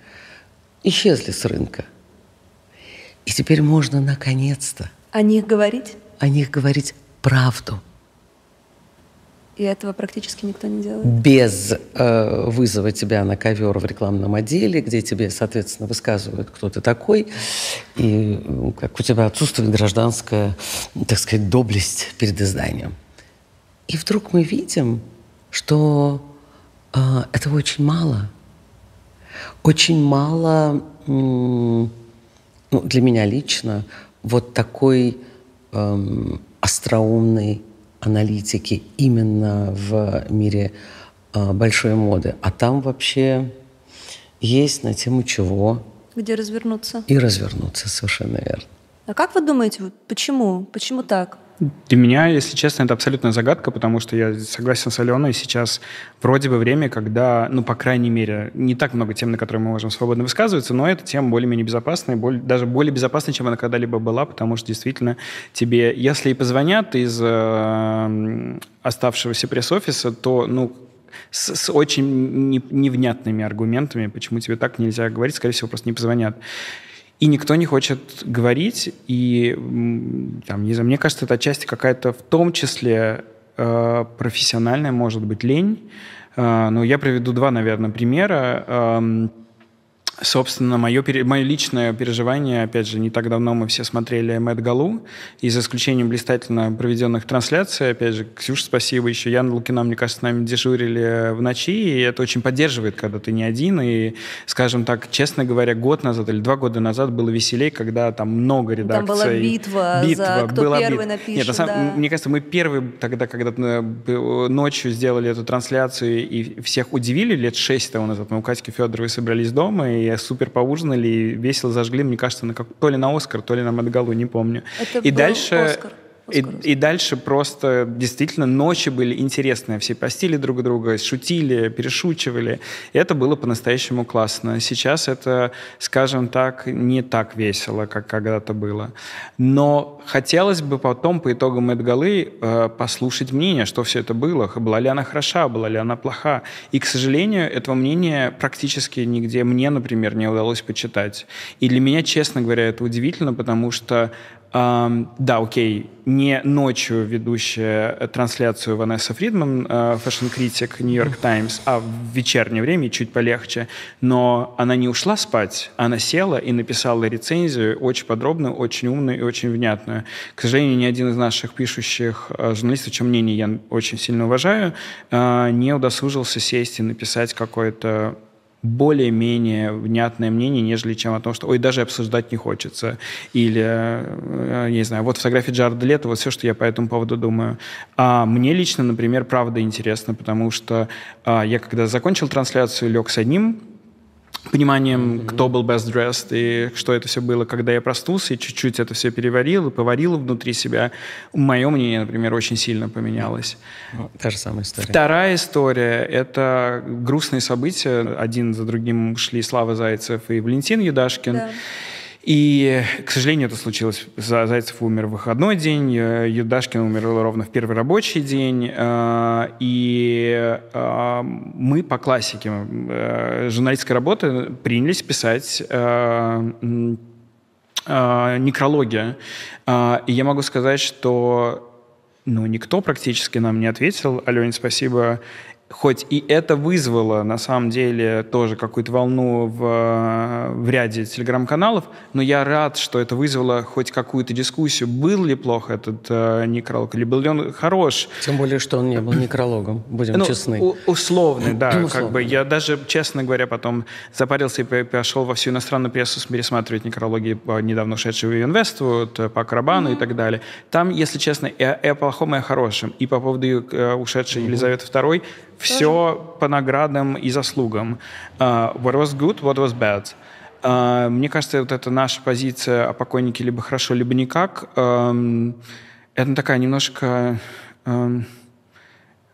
исчезли с рынка. И теперь можно наконец-то о них говорить? О них говорить правду. И этого практически никто не делает? Без э, вызова тебя на ковер в рекламном отделе, где тебе, соответственно, высказывают, кто ты такой, и как у тебя отсутствует гражданская, так сказать, доблесть перед изданием. И вдруг мы видим, что э, этого очень мало. Очень мало, ну, для меня лично, вот такой э, остроумной аналитики именно в мире э, большой моды. А там вообще есть на тему чего. Где развернуться. И развернуться, совершенно верно. А как вы думаете, почему? Почему так? Для меня, если честно, это абсолютная загадка, потому что я согласен с Аленой, сейчас вроде бы время, когда, ну, по крайней мере, не так много тем, на которые мы можем свободно высказываться, но эта тема более-менее безопасная, более, даже более безопасная, чем она когда-либо была, потому что действительно тебе, если и позвонят из э, оставшегося пресс-офиса, то, ну, с, с очень не, невнятными аргументами, почему тебе так нельзя говорить, скорее всего, просто не позвонят. И никто не хочет говорить, и там, не знаю, мне кажется, это отчасти какая-то в том числе э, профессиональная, может быть, лень. Э, но я приведу два, наверное, примера. Э, Собственно, мое, мое личное переживание, опять же, не так давно мы все смотрели Мэтт Галу, и за исключением блистательно проведенных трансляций, опять же, Ксюша, спасибо, еще Яна Лукина, мне кажется, с нами дежурили в ночи, и это очень поддерживает, когда ты не один, и, скажем так, честно говоря, год назад или два года назад было веселее, когда там много редакций. Там была битва, битва за кто была первый бит... напишет. Нет, на самом, да. мне кажется, мы первые тогда, когда э, ночью сделали эту трансляцию, и всех удивили лет шесть того назад, мы у Катьки Федоровой собрались дома, и супер поужинали и весело зажгли, мне кажется, на как, то ли на Оскар, то ли на Мадгалу, не помню. Это и был дальше Оскар. И, и дальше просто действительно ночи были интересные. Все постили друг друга, шутили, перешучивали. И это было по-настоящему классно. Сейчас это, скажем так, не так весело, как когда-то было. Но хотелось бы потом, по итогам Мет-галы, э, послушать мнение, что все это было. Была ли она хороша, была ли она плоха. И, к сожалению, этого мнения практически нигде мне, например, не удалось почитать. И для меня, честно говоря, это удивительно, потому что эм, да, окей, не ночью ведущая трансляцию Ванесса Фридман, fashion-критик Нью-Йорк Таймс, а в вечернее время чуть полегче. Но она не ушла спать, она села и написала рецензию очень подробную, очень умную и очень внятную. К сожалению, ни один из наших пишущих uh, журналистов, чем мнение я очень сильно уважаю, uh, не удосужился сесть и написать какое-то более-менее внятное мнение, нежели чем о том, что ой, даже обсуждать не хочется. Или, э, не знаю, вот фотография Джареда Лето, вот все, что я по этому поводу думаю. А мне лично, например, правда интересно, потому что а, я когда закончил трансляцию, лег с одним пониманием, mm-hmm. кто был best dressed и что это все было, когда я проснулся и чуть-чуть это все переварил и поварил внутри себя, мое мнение, например, очень сильно поменялось. Ну, та же самая история. Вторая история — это грустные события. Один за другим шли Слава Зайцев и Валентин Юдашкин. Да. И, к сожалению, это случилось. Зайцев умер в выходной день, э, Юдашкин умер ровно в первый рабочий день. Э, и э, мы по классике журналистской работы принялись писать некрология. И я могу сказать, что ну, никто практически нам не ответил. Алене, спасибо. Хоть и это вызвало, на самом деле, тоже какую-то волну в, в ряде телеграм-каналов, но я рад, что это вызвало хоть какую-то дискуссию, был ли плохо этот э, некролог, или был ли он хорош. Тем более, что он не был некрологом, будем ну, честны. У, условный, да. Условный. Как бы я даже, честно говоря, потом запарился и пошел во всю иностранную прессу пересматривать некрологи недавно ушедшего в Инвест, вот, по Карабану mm-hmm. и так далее. Там, если честно, и, и о плохом, и о хорошем. И по поводу э, ушедшей mm-hmm. Елизаветы II все по наградам и заслугам. Uh, what was good, what was bad. Uh, мне кажется, вот это наша позиция о покойнике либо хорошо, либо никак. Uh, это такая немножко... Uh,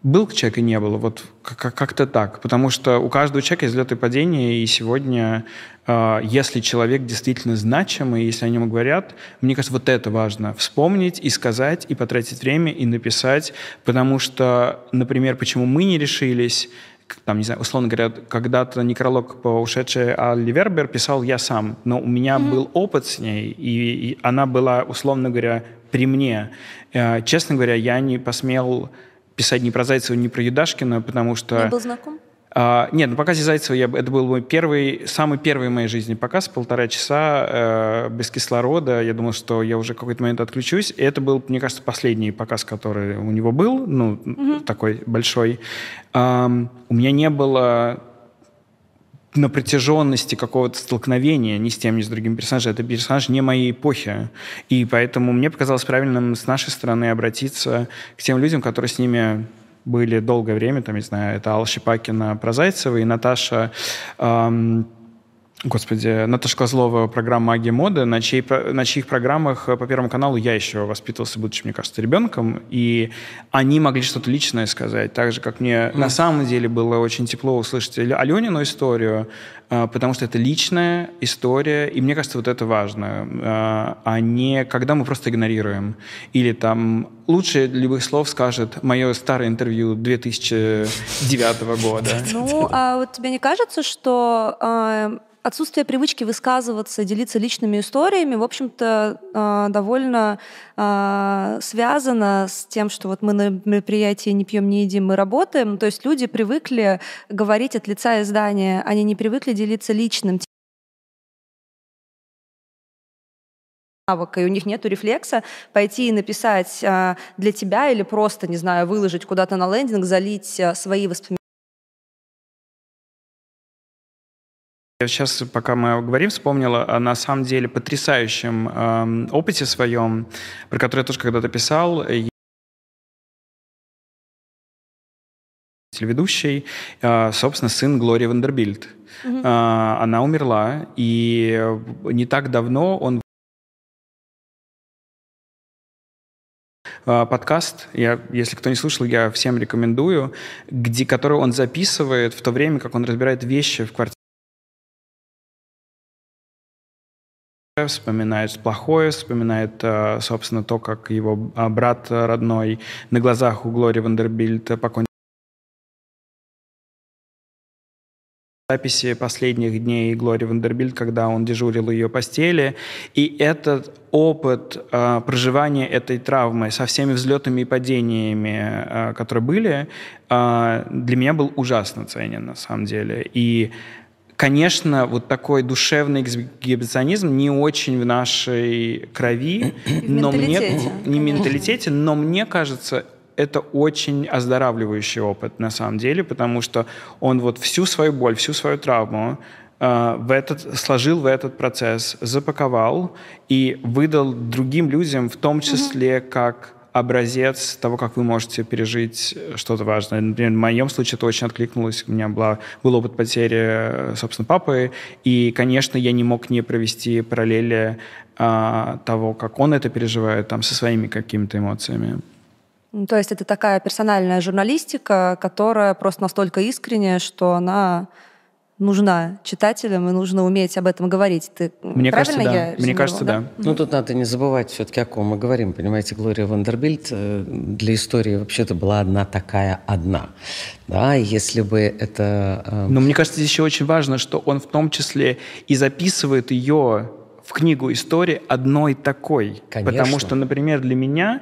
был человек и не было, вот как-то так. Потому что у каждого человека есть взлеты и падения, и сегодня, а, если человек действительно значимый, если о нем говорят, мне кажется, вот это важно. Вспомнить и сказать, и потратить время, и написать. Потому что, например, почему мы не решились, там, не знаю, условно говоря, когда-то некролог по ушедшей Алли Вербер писал я сам, но у меня mm-hmm. был опыт с ней, и, и она была, условно говоря, при мне. Э, честно говоря, я не посмел писать не про Зайцева, не про Юдашкина, потому что... Не был знаком? А, нет, на показе Зайцева я, это был мой первый, самый первый в моей жизни показ, полтора часа э, без кислорода. Я думал, что я уже в какой-то момент отключусь. И это был, мне кажется, последний показ, который у него был, ну, угу. такой большой. Um, у меня не было на протяженности какого-то столкновения ни с тем, ни с другим персонажем. Это персонаж не моей эпохи. И поэтому мне показалось правильным с нашей стороны обратиться к тем людям, которые с ними были долгое время, там, не знаю, это Алла Щепакина про Зайцева и Наташа эм, Господи, Наташа Козлова, программа «Магия моды», на, чьей, на чьих программах э, по Первому каналу я еще воспитывался, будучи, мне кажется, ребенком, и они могли что-то личное сказать, так же, как мне mm. на самом деле было очень тепло услышать Аленину историю, э, потому что это личная история, и мне кажется, вот это важно, э, а не когда мы просто игнорируем. Или там лучше любых слов скажет мое старое интервью 2009 года. Ну, а вот тебе не кажется, что отсутствие привычки высказываться, делиться личными историями, в общем-то, а, довольно а, связано с тем, что вот мы на мероприятии не пьем, не едим, мы работаем. То есть люди привыкли говорить от лица издания, они не привыкли делиться личным навыка, и у них нет рефлекса пойти и написать а, для тебя или просто, не знаю, выложить куда-то на лендинг, залить свои воспоминания Сейчас, пока мы говорим, вспомнила о на самом деле потрясающем э, опыте своем, про который я тоже когда-то писал. Телеведущий, э, собственно, сын Глории Вандербильд. Mm-hmm. Она умерла, и не так давно он э, подкаст, я, если кто не слушал, я всем рекомендую, где, который он записывает в то время, как он разбирает вещи в квартире. Вспоминает плохое, вспоминает, э, собственно, то, как его а, брат родной на глазах у Глори Вандербильд покончил записи последних дней Глори Вандербильд, когда он дежурил у ее постели. И этот опыт э, проживания этой травмы со всеми взлетами и падениями, э, которые были, э, для меня был ужасно ценен на самом деле. И Конечно, вот такой душевный эксгибиционизм не очень в нашей крови, в но мне не менталитете, но мне кажется, это очень оздоравливающий опыт на самом деле, потому что он вот всю свою боль, всю свою травму э, в этот, сложил в этот процесс, запаковал и выдал другим людям, в том числе как образец того, как вы можете пережить что-то важное. Например, в моем случае это очень откликнулось. У меня была, был опыт потери, собственно, папы, и, конечно, я не мог не провести параллели а, того, как он это переживает там, со своими какими-то эмоциями. Ну, то есть это такая персональная журналистика, которая просто настолько искренняя, что она нужна читателям, и нужно уметь об этом говорить. Ты Мне кажется, да. Мне кажется, да. да. Ну, тут надо не забывать все-таки, о ком мы говорим. Понимаете, Глория Вандербильд э, для истории вообще-то была одна такая одна. Да, если бы это... Э, Но мне кажется, здесь еще очень важно, что он в том числе и записывает ее в книгу истории одной такой. Конечно. Потому что, например, для меня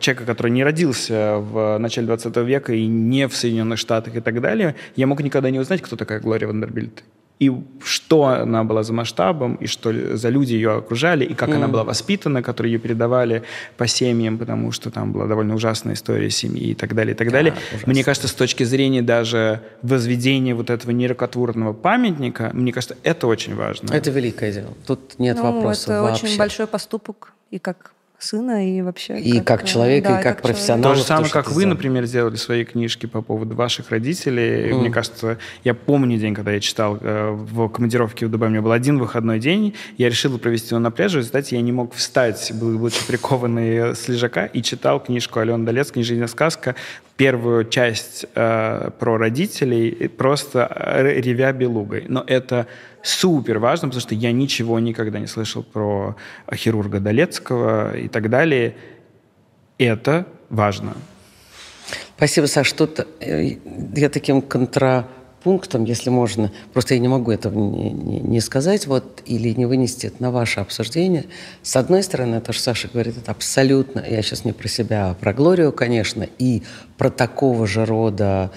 человека, который не родился в начале 20 века и не в Соединенных Штатах и так далее, я мог никогда не узнать, кто такая Глория Вандербильд. И что она была за масштабом, и что за люди ее окружали, и как mm. она была воспитана, которые ее передавали по семьям, потому что там была довольно ужасная история семьи и так далее, и так да, далее. Ужасно. Мне кажется, с точки зрения даже возведения вот этого нерукотворного памятника, мне кажется, это очень важно. Это великое дело. Тут нет ну, вопросов это вообще. очень большой поступок, и как сына и вообще... И как, как человека, да, и как, как профессионала. То же самое, как вы, например, сделали свои книжки по поводу ваших родителей. Mm. Мне кажется, я помню день, когда я читал э, в командировке в Дубае, у меня был один выходной день, я решил провести его на пляже, в результате я не мог встать, был, был прикованный с лежака, и читал книжку Алены Долец «Книжная сказка», первую часть э, про родителей, просто э, ревя белугой. Но это супер важно, потому что я ничего никогда не слышал про хирурга Долецкого и так далее. Это важно. Спасибо, Саш. Тут э, я таким контра пунктом, если можно, просто я не могу этого не, не, не сказать вот, или не вынести это на ваше обсуждение. С одной стороны, то, что Саша говорит, это абсолютно, я сейчас не про себя, а про Глорию, конечно, и про такого же рода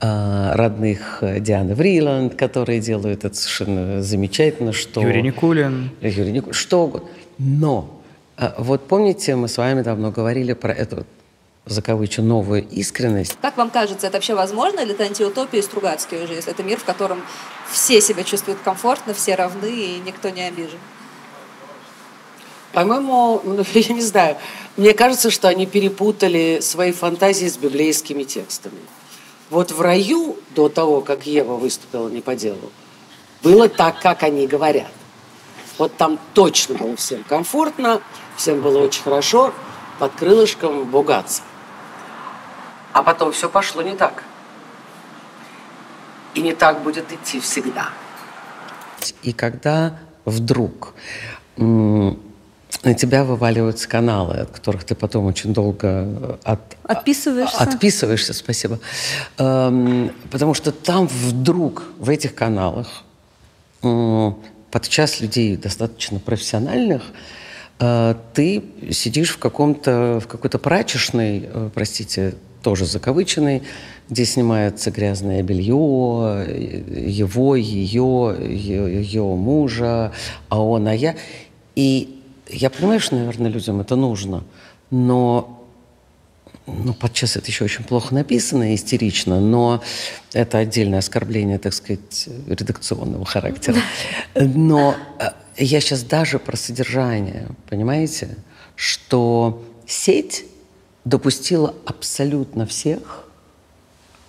э, родных Дианы Вриланд, которые делают это совершенно замечательно, что... Юрий Никулин. Юрий Никулин, что угодно. Но э, вот помните, мы с вами давно говорили про эту закавычу, новую искренность. Как вам кажется, это вообще возможно или это антиутопия и Стругацкий уже, если это мир, в котором все себя чувствуют комфортно, все равны и никто не обижен? По-моему, ну, я не знаю, мне кажется, что они перепутали свои фантазии с библейскими текстами. Вот в раю, до того, как Ева выступила не по делу, было так, как они говорят. Вот там точно было всем комфортно, всем было очень хорошо, под крылышком богатства. А потом все пошло не так. И не так будет идти всегда. И когда вдруг на тебя вываливаются каналы, от которых ты потом очень долго э, от, отписываешься. Отписываешься, спасибо. Эм, потому что там вдруг в этих каналах э, подчас людей достаточно профессиональных э, ты сидишь в каком-то в какой-то прачечной, э, простите, тоже закавыченный, где снимается грязное белье, его, ее, ее, мужа, а он, а я. И я понимаю, что, наверное, людям это нужно, но ну, подчас это еще очень плохо написано, истерично, но это отдельное оскорбление, так сказать, редакционного характера. Но э, я сейчас даже про содержание, понимаете, что сеть допустила абсолютно всех,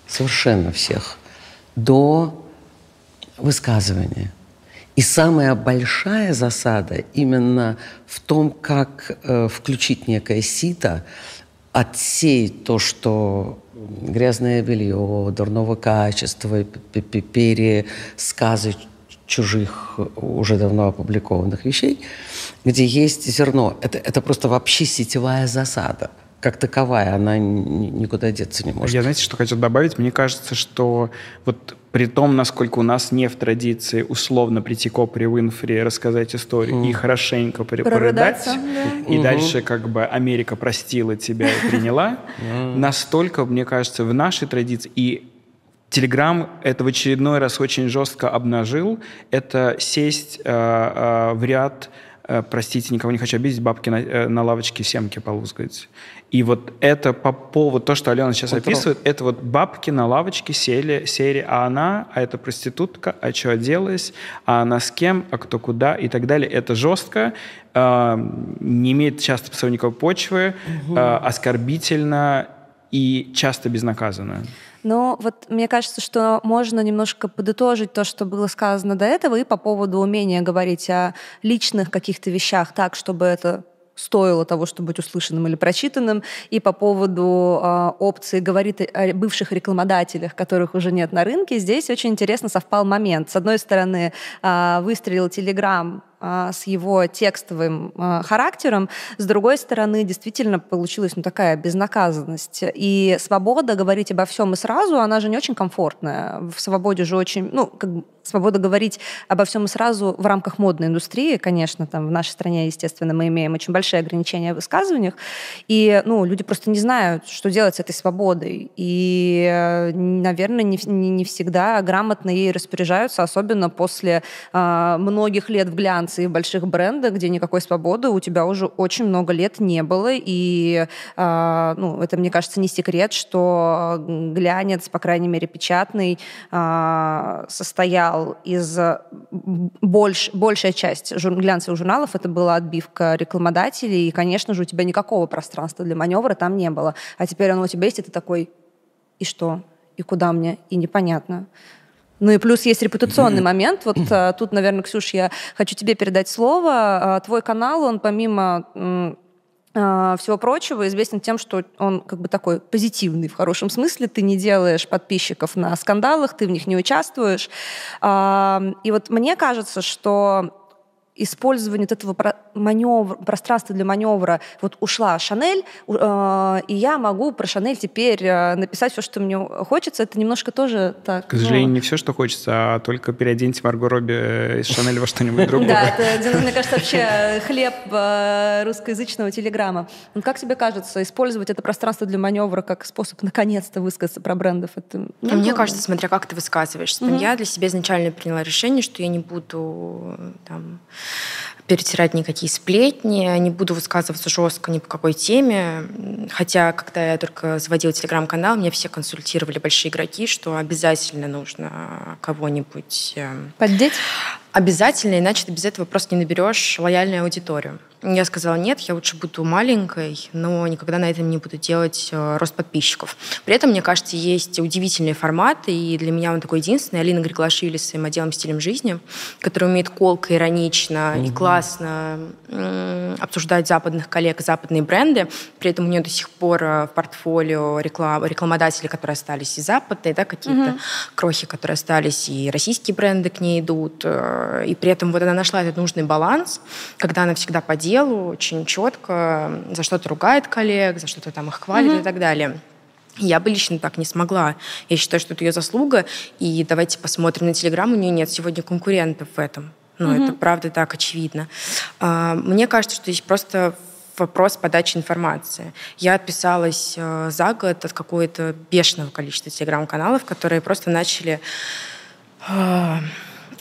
совершенно всех, до высказывания. И самая большая засада именно в том, как э, включить некое сито, отсеять то, что грязное белье, дурного качества, пересказы чужих, уже давно опубликованных вещей, где есть зерно. Это, это просто вообще сетевая засада как таковая, она никуда деться не может. Я, знаете, что хотел добавить? Мне кажется, что вот при том, насколько у нас не в традиции условно прийти к Опре Уинфри, рассказать историю mm. и хорошенько порыдать, да. и mm-hmm. дальше как бы Америка простила тебя и приняла, настолько, мне кажется, в нашей традиции, и Телеграм это в очередной раз очень жестко обнажил, это сесть э, э, в ряд простите, никого не хочу обидеть, бабки на, э, на лавочке семки полузгать. И вот это по поводу, то, что Алена сейчас Контрол. описывает, это вот бабки на лавочке сели, сели, а она, а это проститутка, а что оделась, а она с кем, а кто куда и так далее. Это жестко, э, не имеет часто по никакой почвы, угу. э, оскорбительно и часто безнаказанно. Но вот мне кажется, что можно немножко подытожить то, что было сказано до этого, и по поводу умения говорить о личных каких-то вещах так, чтобы это стоило того, чтобы быть услышанным или прочитанным, и по поводу э, опции говорит о бывших рекламодателях, которых уже нет на рынке, здесь очень интересно совпал момент. С одной стороны, э, выстрелил Телеграм с его текстовым а, характером. С другой стороны, действительно получилась ну, такая безнаказанность. И свобода говорить обо всем и сразу, она же не очень комфортная. В свободе же очень, ну, как бы свобода говорить обо всем и сразу в рамках модной индустрии, конечно, там в нашей стране, естественно, мы имеем очень большие ограничения в высказываниях, и, ну, люди просто не знают, что делать с этой свободой, и, наверное, не, не, не всегда грамотно ей распоряжаются, особенно после э, многих лет в глянце в больших брендах, где никакой свободы у тебя уже очень много лет не было. И э, ну, это, мне кажется, не секрет, что глянец, по крайней мере, печатный, э, состоял из... Больш, большая часть жур, глянцевых журналов это была отбивка рекламодателей, и, конечно же, у тебя никакого пространства для маневра там не было. А теперь оно у тебя есть, и ты такой, и что? И куда мне? И непонятно. Ну и плюс есть репутационный момент. Вот а, тут, наверное, Ксюш, я хочу тебе передать слово. А, твой канал, он помимо а, всего прочего известен тем, что он как бы такой позитивный в хорошем смысле. Ты не делаешь подписчиков на скандалах, ты в них не участвуешь. И вот мне кажется, что использование вот этого маневра, пространства для маневра, вот ушла Шанель, э, и я могу про Шанель теперь э, написать все, что мне хочется, это немножко тоже так. К сожалению, ну... не все, что хочется, а только переоденьте Марго Робби э, из Шанель во что-нибудь другое. Да, это, мне кажется, вообще хлеб русскоязычного телеграмма. Как тебе кажется, использовать это пространство для маневра как способ наконец-то высказаться про брендов? Это Мне кажется, смотря как ты высказываешься. Я для себя изначально приняла решение, что я не буду там перетирать никакие сплетни, не буду высказываться жестко ни по какой теме. Хотя, когда я только заводила телеграм-канал, меня все консультировали, большие игроки, что обязательно нужно кого-нибудь... Эм, Поддеть? Обязательно, иначе ты без этого просто не наберешь лояльную аудиторию. Я сказала, нет, я лучше буду маленькой, но никогда на этом не буду делать э, рост подписчиков. При этом, мне кажется, есть удивительные форматы, и для меня он такой единственный. Алина Григлашвили с своим отделом «Стилем жизни», который умеет колко, иронично угу. и классно обсуждать западных коллег, западные бренды. При этом у нее до сих пор э, в портфолио реклам, рекламодатели, которые остались и западные, да, какие-то угу. крохи, которые остались, и российские бренды к ней идут. Э, и при этом вот она нашла этот нужный баланс, когда она всегда по делу, очень четко, за что-то ругает коллег, за что-то там их хвалит mm-hmm. и так далее. Я бы лично так не смогла. Я считаю, что это ее заслуга. И давайте посмотрим на Телеграм. У нее нет сегодня конкурентов в этом. Ну, mm-hmm. это правда так очевидно. А, мне кажется, что здесь просто вопрос подачи информации. Я отписалась э, за год от какого-то бешеного количества телеграм-каналов, которые просто начали э,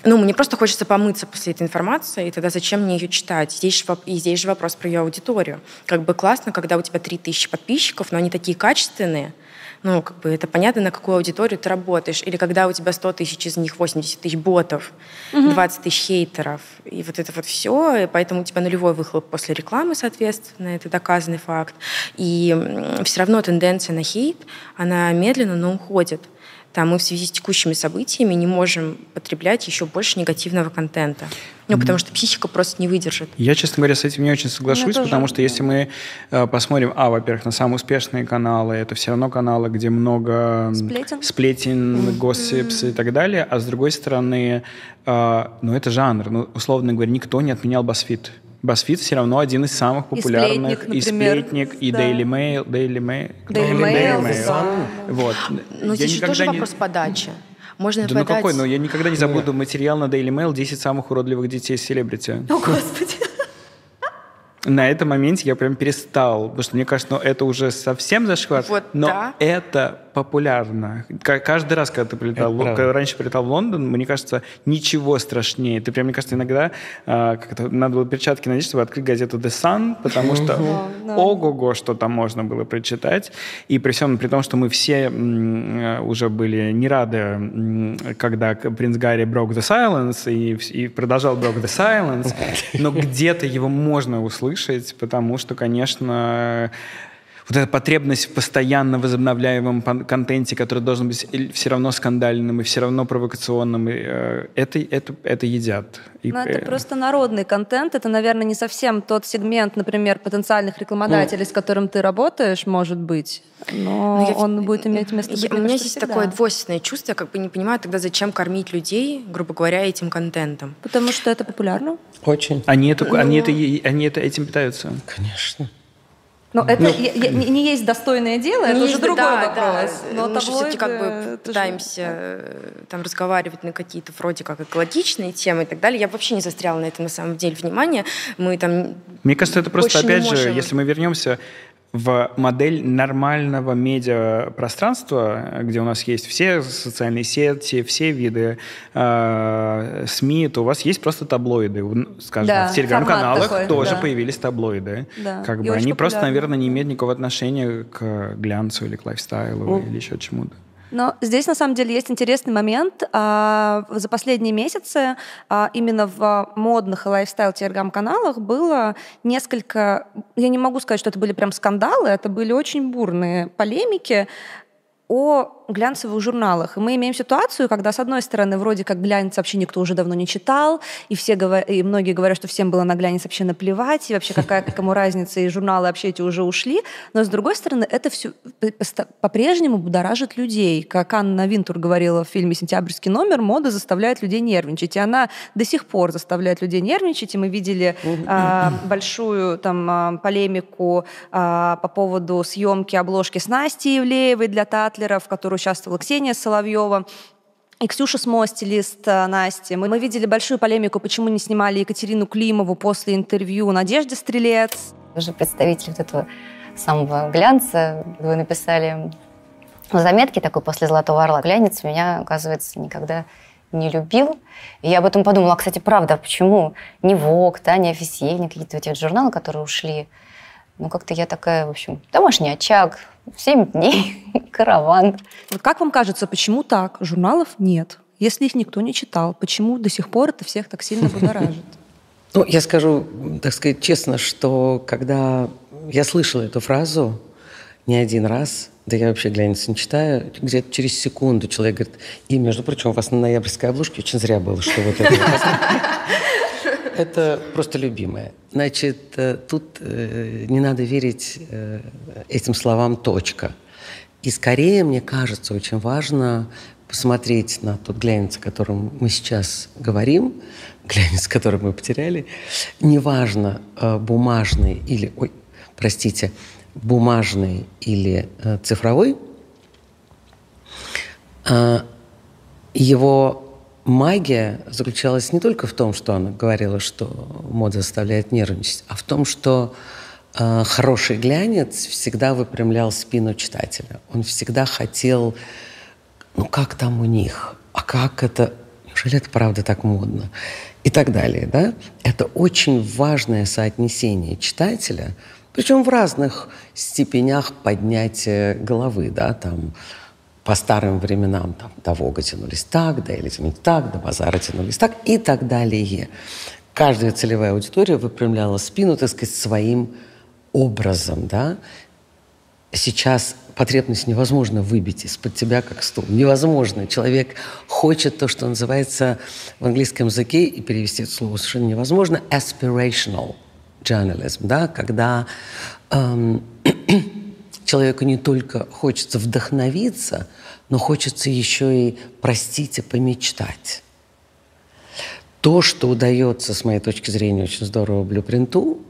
ну, мне просто хочется помыться после этой информации, и тогда зачем мне ее читать? Здесь же, и здесь же вопрос про ее аудиторию. Как бы классно, когда у тебя 3000 подписчиков, но они такие качественные, ну, как бы это понятно, на какую аудиторию ты работаешь. Или когда у тебя 100 тысяч, из них 80 тысяч ботов, 20 тысяч хейтеров, и вот это вот все, и поэтому у тебя нулевой выхлоп после рекламы, соответственно, это доказанный факт. И все равно тенденция на хейт, она медленно, но уходит там мы в связи с текущими событиями не можем потреблять еще больше негативного контента. Ну, потому что психика просто не выдержит. Я, честно говоря, с этим не очень соглашусь, потому что если мы э, посмотрим, а, во-первых, на самые успешные каналы, это все равно каналы, где много сплетен, сплетен mm-hmm. госсипс и так далее, а с другой стороны, э, ну, это жанр. Ну, условно говоря, никто не отменял BuzzFeed. BuzzFeed все равно один из самых популярных. И Сплетник, и, и да. Daily Mail. Daily Mail. Daily, Mail. Daily Mail. Да. Вот. Но я здесь же тоже не... вопрос подачи. Можно да подать... ну какой? Ну я никогда не забуду материал на Daily Mail «10 самых уродливых детей селебрити». О, Господи на этом моменте я прям перестал, потому что мне кажется, ну, это уже совсем зашквар, вот, но да. это популярно. Каждый раз, когда ты прилетал, когда раньше прилетал в Лондон, мне кажется, ничего страшнее. Ты прям, мне кажется, иногда э, надо было перчатки надеть, чтобы открыть газету The Sun, потому что ого-го, что там можно было прочитать. И при всем, при том, что мы все э, уже были не рады, когда принц Гарри broke the silence и, и продолжал broke the silence, но где-то его можно услышать, потому что, конечно, вот эта потребность в постоянно возобновляемом контенте, который должен быть все равно скандальным и все равно провокационным, э, это, это, это едят. И, Но это э, просто народный контент. Это, наверное, не совсем тот сегмент, например, потенциальных рекламодателей, ну, с которым ты работаешь, может быть. Но, но я, он будет иметь место быть. У меня здесь всегда. такое двойственное чувство. Я как бы не понимаю тогда, зачем кормить людей, грубо говоря, этим контентом. Потому что это популярно. Очень. Они, это, ну, они, это, они это этим питаются. Конечно. Но это ну, я, не, не есть достойное дело, это уже другой да, вопрос. Да. Но Мы же все-таки как бы пытаемся же... Э, там разговаривать на какие-то вроде как экологичные темы и так далее. Я вообще не застряла на этом на самом деле внимание. Мы там Мне кажется, это просто, опять же, если мы вернемся в модель нормального медиапространства, где у нас есть все социальные сети, все виды э, СМИ, то у вас есть просто таблоиды. Скажем, да, в телеграм-каналах тоже да. появились таблоиды. Да. Как бы они просто, наверное, не имеют никакого отношения к глянцу или к лайфстайлу mm. или еще чему-то. Но здесь на самом деле есть интересный момент. А, за последние месяцы а, именно в модных и лайфстайл телеграм-каналах было несколько, я не могу сказать, что это были прям скандалы, это были очень бурные полемики о глянцевых журналах. И мы имеем ситуацию, когда, с одной стороны, вроде как глянец вообще никто уже давно не читал, и, все говор... и многие говорят, что всем было на глянец вообще наплевать, и вообще какая кому разница, и журналы вообще эти уже ушли. Но, с другой стороны, это все по-прежнему будоражит людей. Как Анна Винтур говорила в фильме «Сентябрьский номер», мода заставляет людей нервничать. И она до сих пор заставляет людей нервничать. И мы видели э, большую там, а, полемику э, по поводу съемки обложки с Настей Ивлеевой для Татлера, в которой участвовала Ксения Соловьева, и Ксюша Смо, стилист э, Насти. Мы, мы видели большую полемику, почему не снимали Екатерину Климову после интервью Надежды Стрелец. Вы же представитель вот этого самого глянца. Вы написали заметки такой после «Золотого орла». Глянец меня, оказывается, никогда не любил. И я об этом подумала. А, кстати, правда, а почему не ВОК, да, не официальные какие-то эти вот журналы, которые ушли? Ну, как-то я такая, в общем, домашний очаг, Семь дней, караван. Вот как вам кажется, почему так? Журналов нет. Если их никто не читал, почему до сих пор это всех так сильно будоражит? Ну, я скажу, так сказать, честно, что когда я слышала эту фразу не один раз, да я вообще глянец не читаю, где-то через секунду человек говорит, и, между прочим, у вас на ноябрьской обложке очень зря было, что вот это это просто любимое. Значит, э, тут э, не надо верить э, этим словам «точка». И скорее, мне кажется, очень важно посмотреть на тот глянец, о котором мы сейчас говорим, глянец, который мы потеряли, неважно, бумажный или, ой, простите, бумажный или цифровой, его магия заключалась не только в том, что она говорила, что мода заставляет нервничать, а в том, что э, хороший глянец всегда выпрямлял спину читателя. Он всегда хотел, ну как там у них, а как это, неужели это правда так модно? И так далее, да? Это очень важное соотнесение читателя, причем в разных степенях поднятия головы, да, там, по старым временам там, до Вога тянулись так, до Эли тянулись так, до Базара тянулись так и так далее. Каждая целевая аудитория выпрямляла спину, так сказать, своим образом, да. Сейчас потребность невозможно выбить из-под тебя как стул. Невозможно. Человек хочет то, что называется в английском языке, и перевести это слово совершенно невозможно, aspirational journalism, да, когда эм, человеку не только хочется вдохновиться, но хочется еще и, простите, помечтать. То, что удается, с моей точки зрения, очень здорово блюпринту,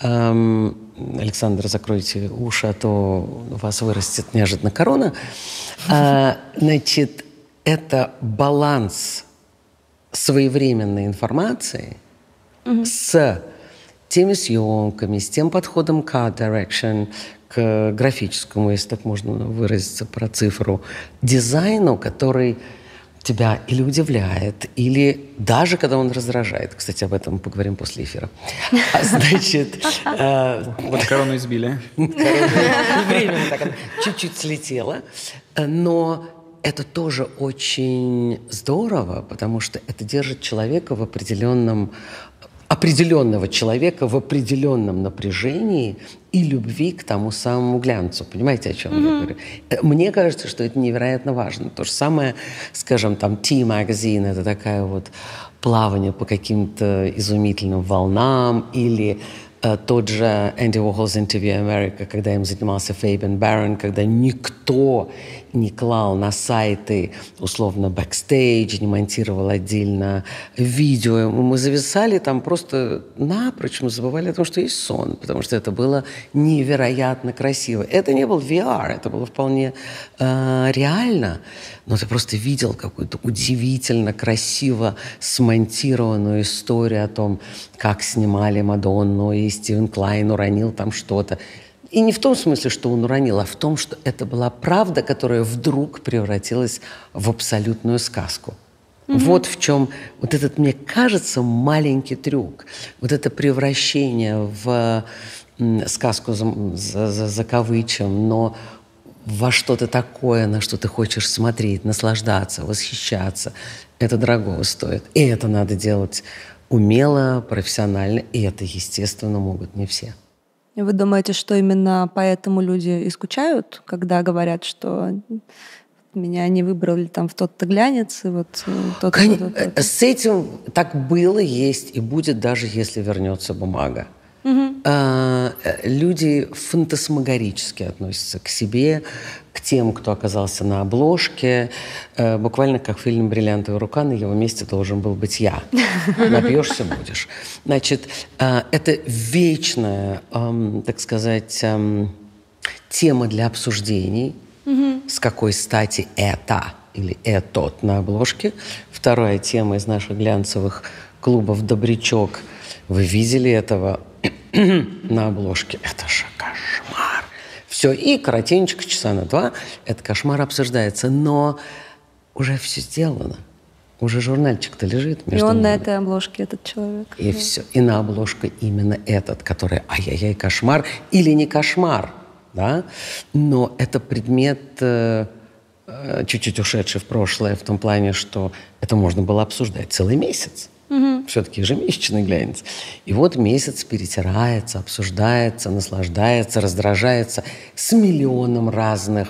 эм, Александр, закройте уши, а то у вас вырастет неожиданно корона. А, значит, это баланс своевременной информации mm-hmm. с теми съемками, с тем подходом к direction, к графическому, если так можно выразиться про цифру, дизайну, который тебя или удивляет, или даже когда он раздражает. Кстати, об этом поговорим после эфира. А, значит... Э, вот корону избили. Время так чуть-чуть слетело. Но это тоже очень здорово, потому что это держит человека в определенном определенного человека в определенном напряжении и любви к тому самому глянцу. Понимаете, о чем mm-hmm. я говорю? Э, мне кажется, что это невероятно важно. То же самое, скажем, там T-магазин, это такая вот плавание по каким-то изумительным волнам, или э, тот же Энди Уорхол's Interview America, когда им занимался Фейбен Барон, когда никто не клал на сайты, условно, бэкстейдж, не монтировал отдельно видео. Мы зависали там просто напрочь, мы забывали о том, что есть сон, потому что это было невероятно красиво. Это не был VR, это было вполне э, реально, но ты просто видел какую-то удивительно красиво смонтированную историю о том, как снимали Мадонну, и Стивен Клайн уронил там что-то. И не в том смысле, что он уронил, а в том, что это была правда, которая вдруг превратилась в абсолютную сказку. Mm-hmm. Вот в чем вот этот, мне кажется, маленький трюк. Вот это превращение в сказку за, за, за, за кавычем, но во что-то такое, на что ты хочешь смотреть, наслаждаться, восхищаться. Это дорого стоит. И это надо делать умело, профессионально. И это, естественно, могут не все. Вы думаете, что именно поэтому люди и скучают, когда говорят, что меня не выбрали там в тот-то глянец, и вот э, тот Кон... тот, тот, тот. С этим так было, есть и будет, даже если вернется бумага. Угу. А, люди фантасмагорически относятся к себе, к тем, кто оказался на обложке. А, буквально как фильм «Бриллиантовая рука», на его месте должен был быть я. Напьешься будешь. Значит, а, это вечная, а, так сказать, а, тема для обсуждений. Угу. С какой стати это или этот на обложке. Вторая тема из наших глянцевых клубов «Добрячок». Вы видели этого на обложке. Это же кошмар. Все, и коротенечко, часа на два, этот кошмар обсуждается. Но уже все сделано. Уже журнальчик-то лежит. Между и он ними. на этой обложке, этот человек. И да. все. И на обложке именно этот, который ай-яй-яй, кошмар или не кошмар. Да? Но это предмет э, э, чуть-чуть ушедший в прошлое в том плане, что это можно было обсуждать целый месяц. Угу. Все-таки ежемесячный глянец. И вот месяц перетирается, обсуждается, наслаждается, раздражается с миллионом разных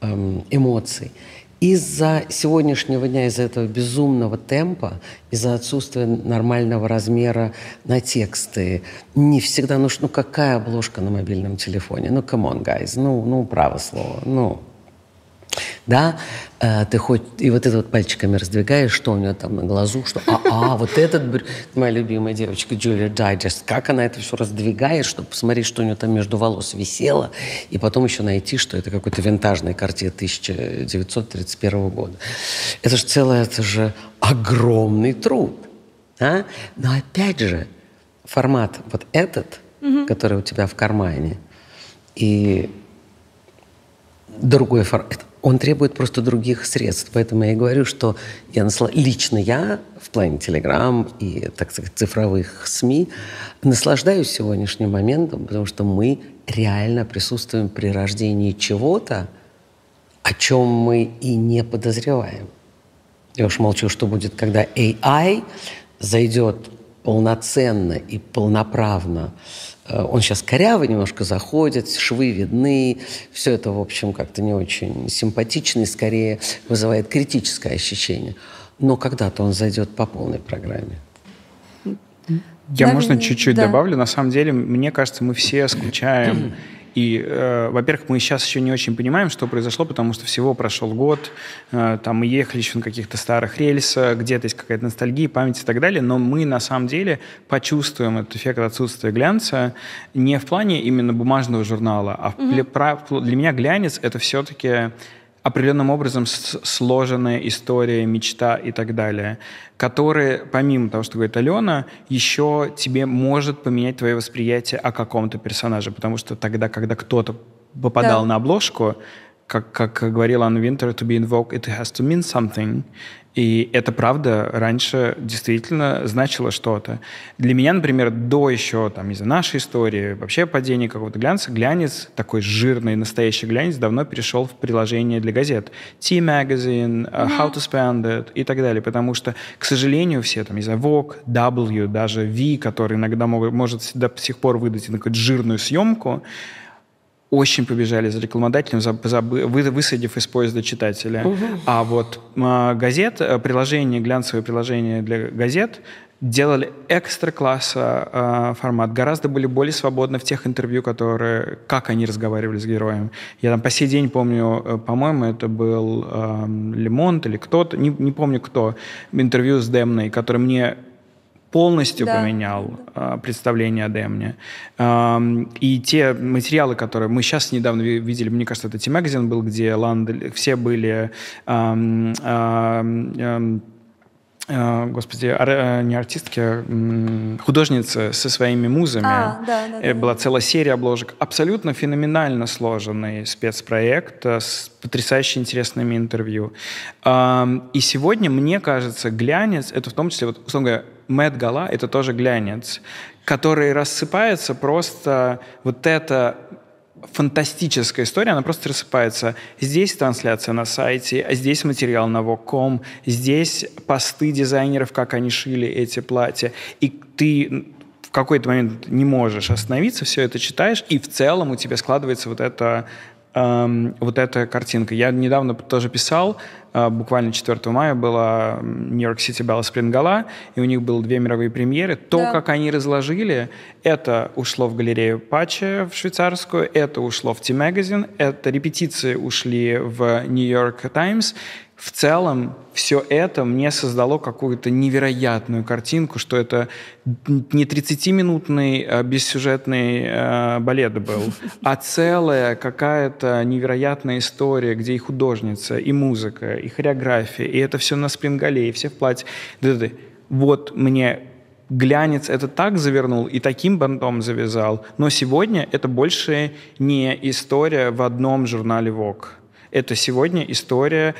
эм, эмоций. Из-за сегодняшнего дня, из-за этого безумного темпа, из-за отсутствия нормального размера на тексты, не всегда, ну, ну какая обложка на мобильном телефоне? Ну, come on, guys, ну, ну, право слово, ну да, э, ты хоть и вот это вот пальчиками раздвигаешь, что у нее там на глазу, что а, а вот этот, моя любимая девочка Джулия Дайджест, как она это все раздвигает, чтобы посмотреть, что у нее там между волос висело, и потом еще найти, что это какой-то винтажный карте 1931 года. Это же целое, это же огромный труд. Да? Но опять же, формат вот этот, угу. который у тебя в кармане, и другой формат, он требует просто других средств. Поэтому я и говорю, что я насла... лично я в плане Телеграм и, так сказать, цифровых СМИ наслаждаюсь сегодняшним моментом, потому что мы реально присутствуем при рождении чего-то, о чем мы и не подозреваем. Я уж молчу, что будет, когда AI зайдет полноценно и полноправно он сейчас корявый немножко заходит, швы видны, все это, в общем, как-то не очень симпатично и скорее вызывает критическое ощущение. Но когда-то он зайдет по полной программе. Я, да, можно, чуть-чуть да. добавлю? На самом деле, мне кажется, мы все скучаем И, э, во-первых, мы сейчас еще не очень понимаем, что произошло, потому что всего прошел год, э, там мы ехали еще на каких-то старых рельсах, где-то есть какая-то ностальгия, память и так далее, но мы на самом деле почувствуем этот эффект отсутствия глянца не в плане именно бумажного журнала, а mm-hmm. для меня глянец — это все-таки определенным образом сложенная история, мечта и так далее, которые, помимо того, что говорит Алена, еще тебе может поменять твое восприятие о каком-то персонаже, потому что тогда, когда кто-то попадал да. на обложку, как, как говорила Анна Винтер, to be invoked, it has to mean something. И это правда раньше действительно значило что-то. Для меня, например, до еще там, из-за нашей истории, вообще падения какого-то глянца, глянец, такой жирный, настоящий глянец, давно перешел в приложение для газет. T-Magazine, uh, How to Spend It и так далее. Потому что, к сожалению, все там, из-за Vogue, W, даже V, который иногда могут, может до сих пор выдать какую-то жирную съемку, очень побежали за рекламодателем, за, за, высадив из поезда читателя. Угу. А вот а, газет, э, приложение, глянцевое приложение для газет делали экстра класса э, формат, гораздо были более свободны в тех интервью, которые, как они разговаривали с героем. Я там по сей день помню, э, по-моему, это был э, Лемонт или кто-то, не, не помню кто, интервью с Демной, который мне полностью да. поменял э, представление о Демне. Э, и те материалы, которые мы сейчас недавно видели, мне кажется, это T-Magazine был, где Ланд, все были... Э, э, э, господи, ар, не артистки, а художницы со своими музами. А, да, да, да. Была целая серия обложек. Абсолютно феноменально сложенный спецпроект с потрясающе интересными интервью. И сегодня, мне кажется, глянец, это в том числе, вот, условно говоря, Мэтт Гала — это тоже глянец, который рассыпается просто вот эта фантастическая история, она просто рассыпается. Здесь трансляция на сайте, а здесь материал на Vogue.com, здесь посты дизайнеров, как они шили эти платья. И ты в какой-то момент не можешь остановиться, все это читаешь, и в целом у тебя складывается вот это эм, вот эта картинка. Я недавно тоже писал, э, буквально 4 мая была Нью-Йорк Сити Белла Спрингала, и у них было две мировые премьеры. То, да. как они разложили, это ушло в галерею Патча в швейцарскую, это ушло в T-Magazine, это репетиции ушли в Нью-Йорк Таймс, в целом все это мне создало какую-то невероятную картинку, что это не 30-минутный э, бессюжетный э, балет был, а целая какая-то невероятная история, где и художница, и музыка, и хореография, и это все на спрингале, и все в платье. Да-да-да. Вот мне глянец это так завернул и таким бандом завязал, но сегодня это больше не история в одном журнале Vogue. Это сегодня история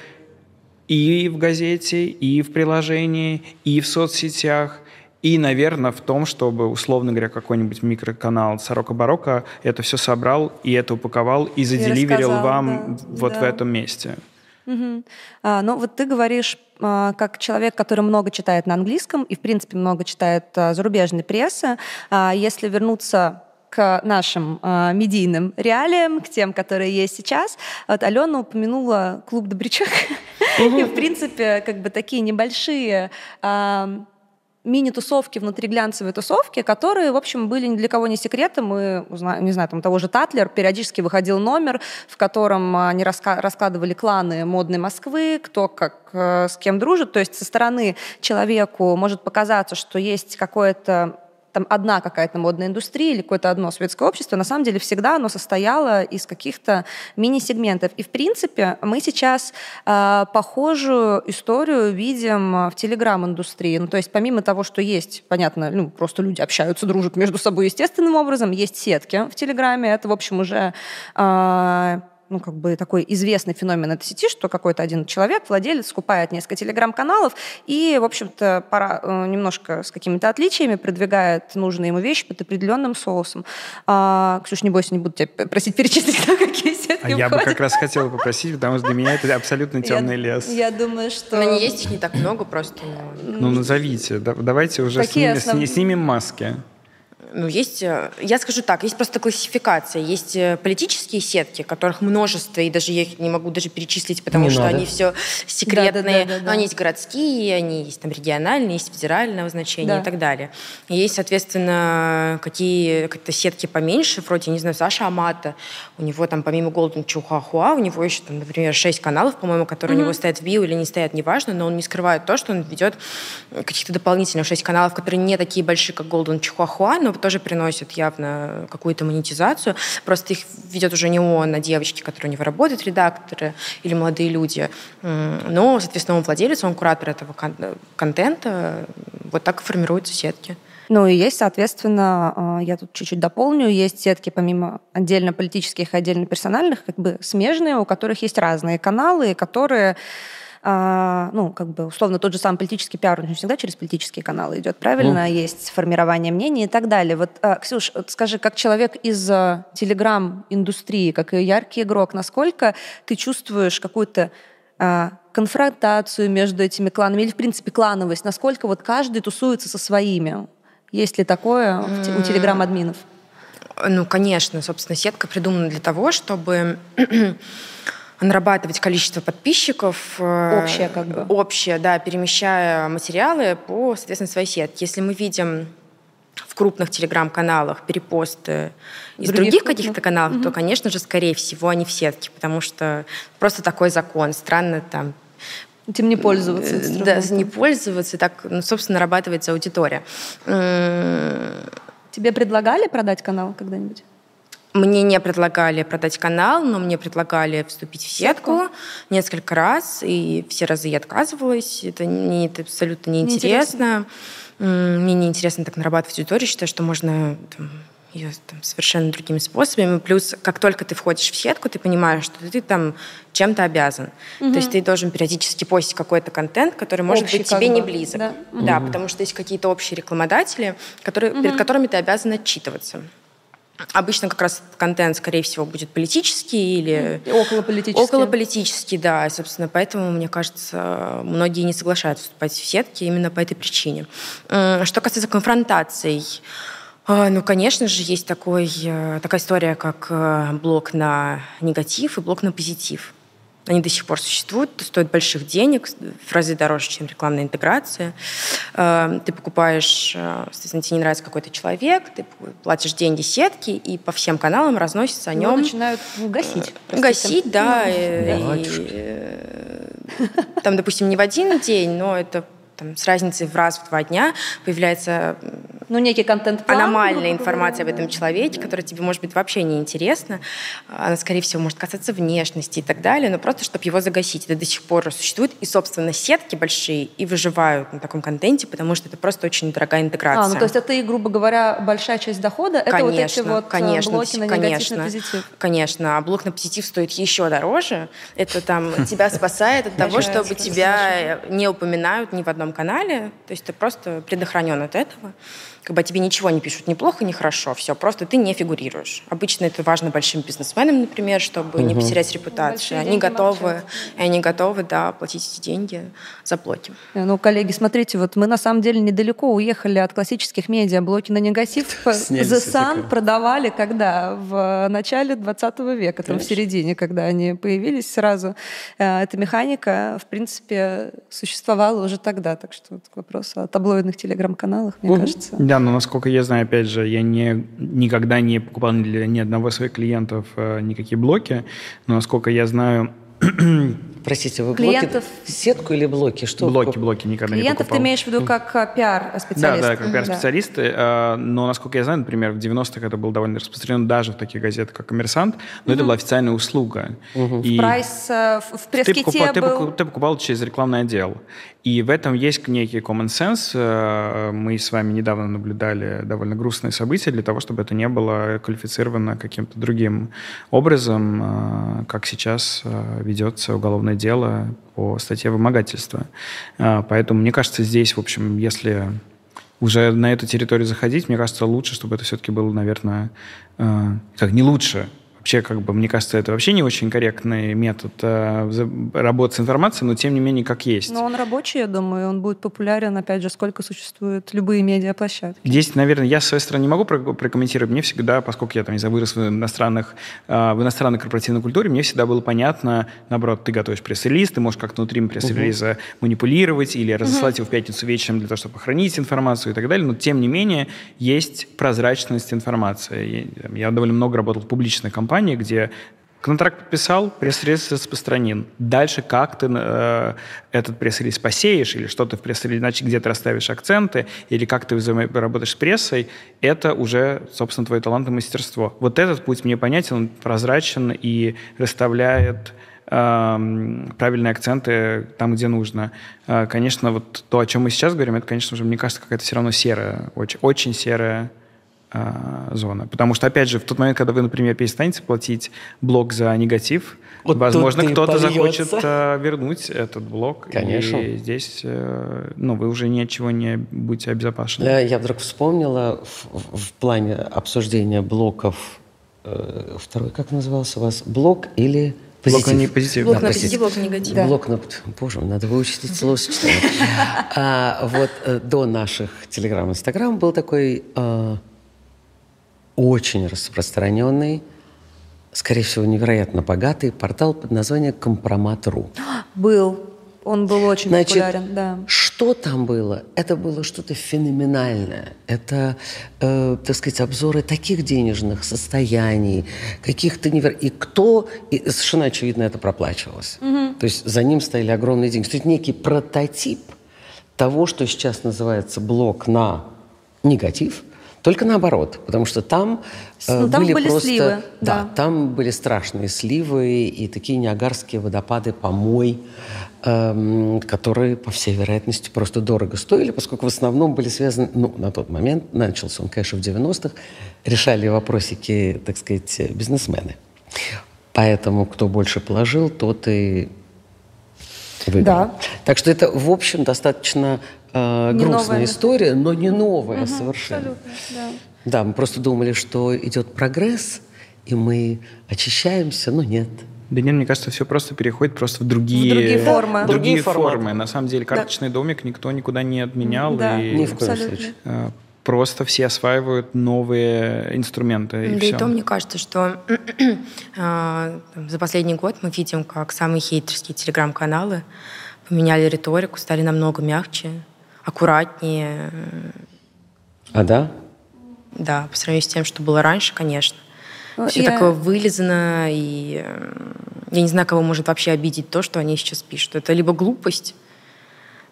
и в газете, и в приложении, и в соцсетях, и, наверное, в том, чтобы, условно говоря, какой-нибудь микроканал Сорока Барока это все собрал и это упаковал и заделиверил вам да, вот да. в этом месте. Угу. А, ну вот ты говоришь а, как человек, который много читает на английском и, в принципе, много читает а, зарубежной прессы. А, если вернуться к нашим э, медийным реалиям, к тем, которые есть сейчас. Вот Алена упомянула клуб «Добрячок». И, в принципе, как бы такие небольшие э, мини-тусовки внутри глянцевой тусовки, которые, в общем, были ни для кого не секретом. Мы, не знаю, там того же Татлер, периодически выходил номер, в котором они раска- раскладывали кланы модной Москвы, кто как э, с кем дружит. То есть со стороны человеку может показаться, что есть какое-то там одна какая-то модная индустрия или какое-то одно светское общество, на самом деле всегда оно состояло из каких-то мини-сегментов. И, в принципе, мы сейчас э, похожую историю видим в телеграм-индустрии. Ну, то есть помимо того, что есть, понятно, ну, просто люди общаются, дружат между собой естественным образом, есть сетки в телеграме. Это, в общем, уже э, ну, как бы такой известный феномен этой сети, что какой-то один человек, владелец, скупает несколько телеграм-каналов и, в общем-то, пора, э, немножко с какими-то отличиями продвигает нужные ему вещи под определенным соусом. А, Ксюш, не бойся, не буду тебя просить перечислить, какие сетки А я бы как раз хотела попросить, потому что для меня это абсолютно темный лес. Я думаю, что... Они есть их не так много просто. Ну, назовите. Давайте уже снимем маски. Ну, есть, э, я скажу так, есть просто классификация. Есть э, политические сетки, которых множество, и даже я их не могу даже перечислить, потому не что надо. они все секретные. Да, да, да, да, Но они есть городские, они есть там региональные, есть федерального значения да. и так далее. И есть, соответственно, какие то сетки поменьше, вроде, не знаю, Саша Амата, у него там помимо Golden Чухахуа, у него еще там, например, шесть каналов, по-моему, которые mm-hmm. у него стоят в био или не стоят, неважно, но он не скрывает то, что он ведет каких-то дополнительных шесть каналов, которые не такие большие, как Golden Чухахуа, но тоже приносят явно какую-то монетизацию. Просто их ведет уже не он, а девочки, которые у него работают, редакторы или молодые люди. Но, соответственно, он владелец, он куратор этого кон- контента. Вот так и формируются сетки. Ну и есть, соответственно, а, я тут чуть-чуть дополню, есть сетки помимо отдельно политических и отдельно персональных, как бы смежные, у которых есть разные каналы, которые а, ну, как бы, условно, тот же самый политический пиар, он всегда через политические каналы идет, правильно? Ну. Есть формирование мнений и так далее. Вот, а, Ксюш, вот скажи, как человек из а, телеграм-индустрии, как и яркий игрок, насколько ты чувствуешь какую-то конфронтацию между этими кланами или, в принципе, клановость? Насколько вот каждый тусуется со своими? Есть ли такое у телеграм-админов? Ну, конечно. Собственно, сетка придумана для того, чтобы нарабатывать количество подписчиков. Э, общее как бы. Общее, да, перемещая материалы по, соответственно, своей сетке. Если мы видим в крупных телеграм-каналах перепосты из других, других каких-то каналов, угу. то, конечно же, скорее всего, они в сетке, потому что просто такой закон. Странно там Этим не пользоваться. Э, да, не пользоваться, так, ну, собственно, нарабатывается аудитория. Тебе предлагали продать канал когда-нибудь? Мне не предлагали продать канал, но мне предлагали вступить в сетку, сетку? несколько раз, и все разы я отказывалась. Это, мне это абсолютно неинтересно. Не мне неинтересно так нарабатывать аудиторию. Считаю, что можно там, ее там, совершенно другими способами. Плюс, как только ты входишь в сетку, ты понимаешь, что ты там чем-то обязан. Угу. То есть ты должен периодически постить какой-то контент, который может Общий быть тебе бы. не близок. Да, да угу. потому что есть какие-то общие рекламодатели, которые, угу. перед которыми ты обязан отчитываться. Обычно как раз контент, скорее всего, будет политический или... Околополитический. Околополитический, да. И, собственно, поэтому, мне кажется, многие не соглашаются вступать в сетки именно по этой причине. Что касается конфронтаций, а, ну, конечно же, есть такой, э, такая история, как э, блок на негатив и блок на позитив. Они до сих пор существуют, стоят больших денег, в разы дороже, чем рекламная интеграция. Э, ты покупаешь, э, соответственно, тебе не нравится какой-то человек, ты платишь деньги сетки, и по всем каналам разносится о нем. Его начинают ну, гасить. Простите. Гасить, да. И, и, там, допустим, не в один день, но это там, с разницей в раз в два дня появляется ну, некий контент аномальная информация об этом человеке, которая тебе, может быть, вообще не интересна. Она, скорее всего, может касаться внешности и так далее, но просто, чтобы его загасить. Это до сих пор существует. И, собственно, сетки большие и выживают на таком контенте, потому что это просто очень дорогая интеграция. А, ну то есть это и, грубо говоря, большая часть дохода, это конечно, вот эти вот конечно, блоки на конечно, на позитив. Конечно, а блок на позитив стоит еще дороже. Это там тебя спасает от того, чтобы тебя не упоминают ни в одном канале. То есть ты просто предохранен от этого как бы тебе ничего не пишут ни плохо, ни хорошо, все, просто ты не фигурируешь. Обычно это важно большим бизнесменам, например, чтобы угу. не потерять репутацию. они готовы, и они готовы, да, платить эти деньги за блоки. Э, ну, коллеги, смотрите, вот мы на самом деле недалеко уехали от классических медиа. Блоки на негатив The Sun продавали когда? В начале 20 века, там в середине, когда они появились сразу. Э, эта механика, в принципе, существовала уже тогда. Так что вот вопрос о таблоидных телеграм-каналах, мне кажется. Да, но насколько я знаю, опять же, я не, никогда не покупал для ни одного своих клиентов э, никакие блоки, но насколько я знаю, Простите, вы клиентов... блоки, сетку или блоки? Что? Блоки, блоки никогда клиентов не покупал. ты имеешь в виду как э, пиар-специалист? Да, да, как пиар-специалисты. Да. Но, насколько я знаю, например, в 90-х это было довольно распространено даже в таких газетах, как «Коммерсант», но угу. это была официальная услуга. Угу. И в прайс, э, в пресс-ките ты покупал, был... ты, ты покупал через рекламный отдел. И в этом есть некий common sense. Э, мы с вами недавно наблюдали довольно грустные события для того, чтобы это не было квалифицировано каким-то другим образом, как сейчас ведется уголовное дело по статье вымогательства. А, поэтому, мне кажется, здесь, в общем, если уже на эту территорию заходить, мне кажется, лучше, чтобы это все-таки было, наверное, а, как не лучше, вообще, как бы, мне кажется, это вообще не очень корректный метод э, работы с информацией, но тем не менее, как есть. Но он рабочий, я думаю, он будет популярен, опять же, сколько существуют любые медиаплощадки. Здесь, наверное, я с своей стороны не могу прокомментировать. Мне всегда, поскольку я там, не знаю, вырос в, иностранных, э, в иностранной корпоративной культуре, мне всегда было понятно, наоборот, ты готовишь пресс-релиз, ты можешь как-то внутри пресс-релиза угу. манипулировать или разослать угу. его в пятницу вечером для того, чтобы хранить информацию и так далее, но тем не менее есть прозрачность информации. Я, я довольно много работал в публичной компании, компании, где контракт подписал, пресс-релиз распространен. Дальше как ты э, этот пресс-релиз посеешь, или что ты в пресс-релизе, значит, где ты расставишь акценты, или как ты работаешь с прессой, это уже, собственно, твой талант и мастерство. Вот этот путь мне понятен, он прозрачен и расставляет э, правильные акценты там, где нужно. Э, конечно, вот то, о чем мы сейчас говорим, это, конечно же, мне кажется, какая-то все равно серая, очень, очень серая зона. Потому что, опять же, в тот момент, когда вы, например, перестанете платить блок за негатив, вот возможно, кто-то захочет а, вернуть этот блок. Конечно. И здесь э, ну, вы уже ничего не будете обезопасены. Я вдруг вспомнила в, в плане обсуждения блоков, э, второй, как назывался у вас, блок или Позитив. Блок на позитив. Блок да, на позитив, блок на негатив. Да. Блок на... Боже, надо выучить эти словосочетания. а, вот э, до наших телеграм инстаграм был такой очень распространенный, скорее всего, невероятно богатый портал под названием Компромат.ру. Был. Он был очень Значит, популярен, да. Что там было? Это было что-то феноменальное. Это, э, так сказать, обзоры таких денежных состояний, каких-то невер... И кто... И совершенно очевидно это проплачивалось. Угу. То есть за ним стояли огромные деньги. То есть некий прототип того, что сейчас называется блок на негатив – только наоборот, потому что там, э, ну, там были, были просто, сливы. Да, да, там были страшные сливы и такие неагарские водопады помой, эм, которые, по всей вероятности, просто дорого стоили, поскольку в основном были связаны, ну, на тот момент, начался он, конечно, в 90-х, решали вопросики, так сказать, бизнесмены. Поэтому кто больше положил, тот и выиграл. Да. Так что это, в общем, достаточно э, грустная новая. история, но не новая угу, совершенно. Абсолютно, да. да, мы просто думали, что идет прогресс, и мы очищаемся, но нет. Да нет, мне кажется, все просто переходит просто в другие, в другие формы. Другие, другие формы. На самом деле карточный да. домик никто никуда не отменял. Да, и ни в коем случае. Э, просто все осваивают новые инструменты. И да все. и то мне кажется, что э, за последний год мы видим, как самые хейтерские телеграм-каналы поменяли риторику, стали намного мягче, аккуратнее. А да? Да, по сравнению с тем, что было раньше, конечно. Ну, Все я... такое вылизано, и я не знаю, кого может вообще обидеть то, что они сейчас пишут. Это либо глупость,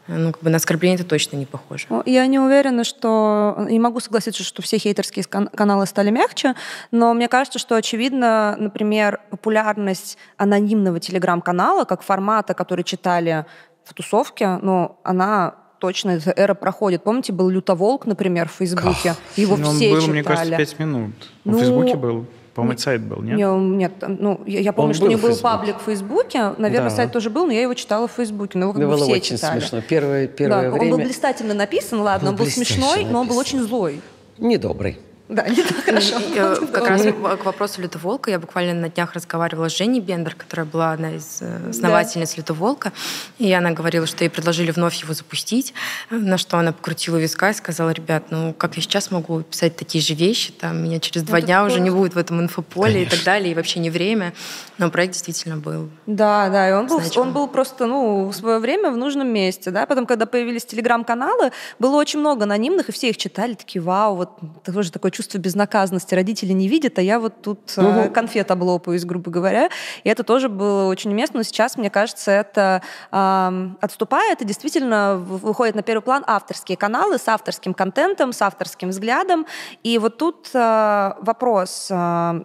ну, как бы на оскорбление это точно не похоже. Ну, я не уверена, что... Не могу согласиться, что все хейтерские каналы стали мягче, но мне кажется, что очевидно, например, популярность анонимного телеграм-канала как формата, который читали в тусовке, ну, она точно эта эра проходит. Помните, был Лютоволк, например, в Фейсбуке? Ах, Его ну, все он был, читали. мне кажется, пять минут. Ну, в Фейсбуке был. По-моему, сайт был, нет? Нет, ну, я, я помню, он что у него был паблик в Фейсбуке. Наверное, да. сайт тоже был, но я его читала в Фейсбуке. Но его как бы все очень читали. смешно. Первое, первое да, время... Он был блистательно написан, ладно, он был смешной, написан. но он был очень злой. Недобрый. Да, не так хорошо. Э, как раз к вопросу Лютоволка я буквально на днях разговаривала с Женей Бендер, которая была одна из э, основательниц Лютоволка, и она говорила, что ей предложили вновь его запустить, на что она покрутила виска и сказала, ребят, ну как я сейчас могу писать такие же вещи, там меня через два дня уже не будет в этом инфополе и так далее, и вообще не время, но проект действительно был. Да, да, и он был, он был просто, ну, в свое время в нужном месте, да, потом, когда появились телеграм-каналы, было очень много анонимных, и все их читали, такие, вау, вот тоже такое чувство чувство безнаказанности. Родители не видят, а я вот тут угу. конфет облопаюсь, грубо говоря. И это тоже было очень уместно. Но сейчас, мне кажется, это э, отступает и действительно выходит на первый план авторские каналы с авторским контентом, с авторским взглядом. И вот тут э, вопрос... Э,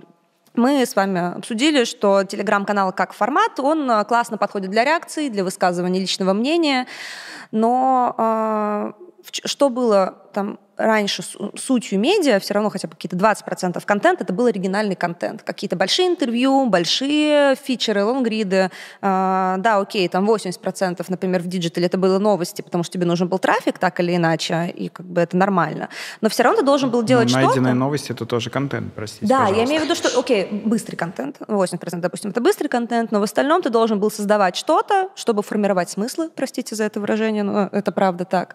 мы с вами обсудили, что телеграм-канал как формат, он классно подходит для реакции, для высказывания личного мнения, но э, что было там раньше сутью медиа, все равно хотя бы какие-то 20% контента, это был оригинальный контент. Какие-то большие интервью, большие фичеры, лонгриды. Э, да, окей, там 80%, например, в диджитале это было новости, потому что тебе нужен был трафик, так или иначе, и как бы это нормально. Но все равно ты должен был делать что-то. Найденные новости — это тоже контент, простите, Да, пожалуйста. я имею в виду, что, окей, быстрый контент, 80%, допустим, это быстрый контент, но в остальном ты должен был создавать что-то, чтобы формировать смыслы, простите за это выражение, но это правда так.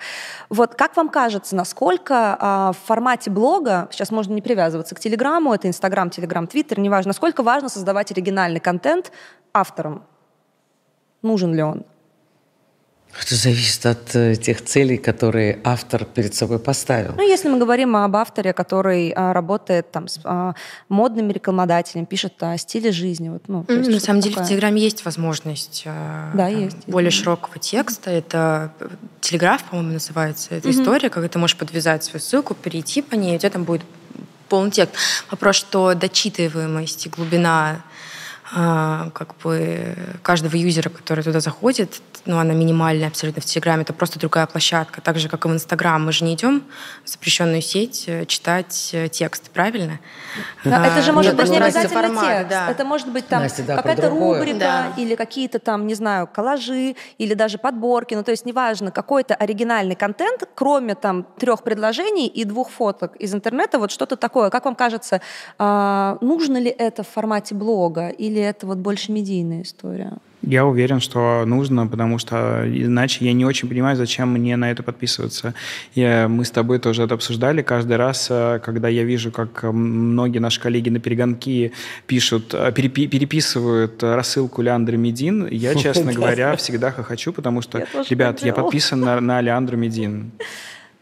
Вот как вам кажется, насколько насколько а, в формате блога, сейчас можно не привязываться к Телеграму, это Инстаграм, Телеграм, Твиттер, неважно, насколько важно создавать оригинальный контент авторам? Нужен ли он? Это зависит от э, тех целей, которые автор перед собой поставил. Ну, если мы говорим об авторе, который а, работает там с а, модными рекламодателями, пишет о стиле жизни. Вот, ну, mm, на самом деле в Телеграме есть возможность а, да, там, есть, более есть. широкого текста. Это э, Телеграф, по-моему, называется эта mm-hmm. история, когда ты можешь подвязать свою ссылку, перейти по ней, и у тебя там будет полный текст. Вопрос, что дочитываемость и глубина а, как бы каждого юзера, который туда заходит, ну, она минимальная абсолютно в Телеграме, это просто другая площадка. Так же, как и в Инстаграм. Мы же не идем в запрещенную сеть э, читать э, текст, правильно? Да, а, это же может быть не обязательно формат, текст. Да. Это может быть там да, какая-то рубрика да. или какие-то там, не знаю, коллажи или даже подборки. Ну, то есть неважно, какой-то оригинальный контент, кроме там трех предложений и двух фоток из интернета, вот что-то такое. Как вам кажется, а, нужно ли это в формате блога или это вот больше медийная история? Я уверен, что нужно, потому что иначе я не очень понимаю, зачем мне на это подписываться. Я, мы с тобой тоже это обсуждали. Каждый раз, э, когда я вижу, как многие наши коллеги на перегонки пишут, э, перепи, переписывают рассылку Леандра Медин, я, честно говоря, всегда хохочу, потому что, ребят, я подписан на, на Леандра Медин.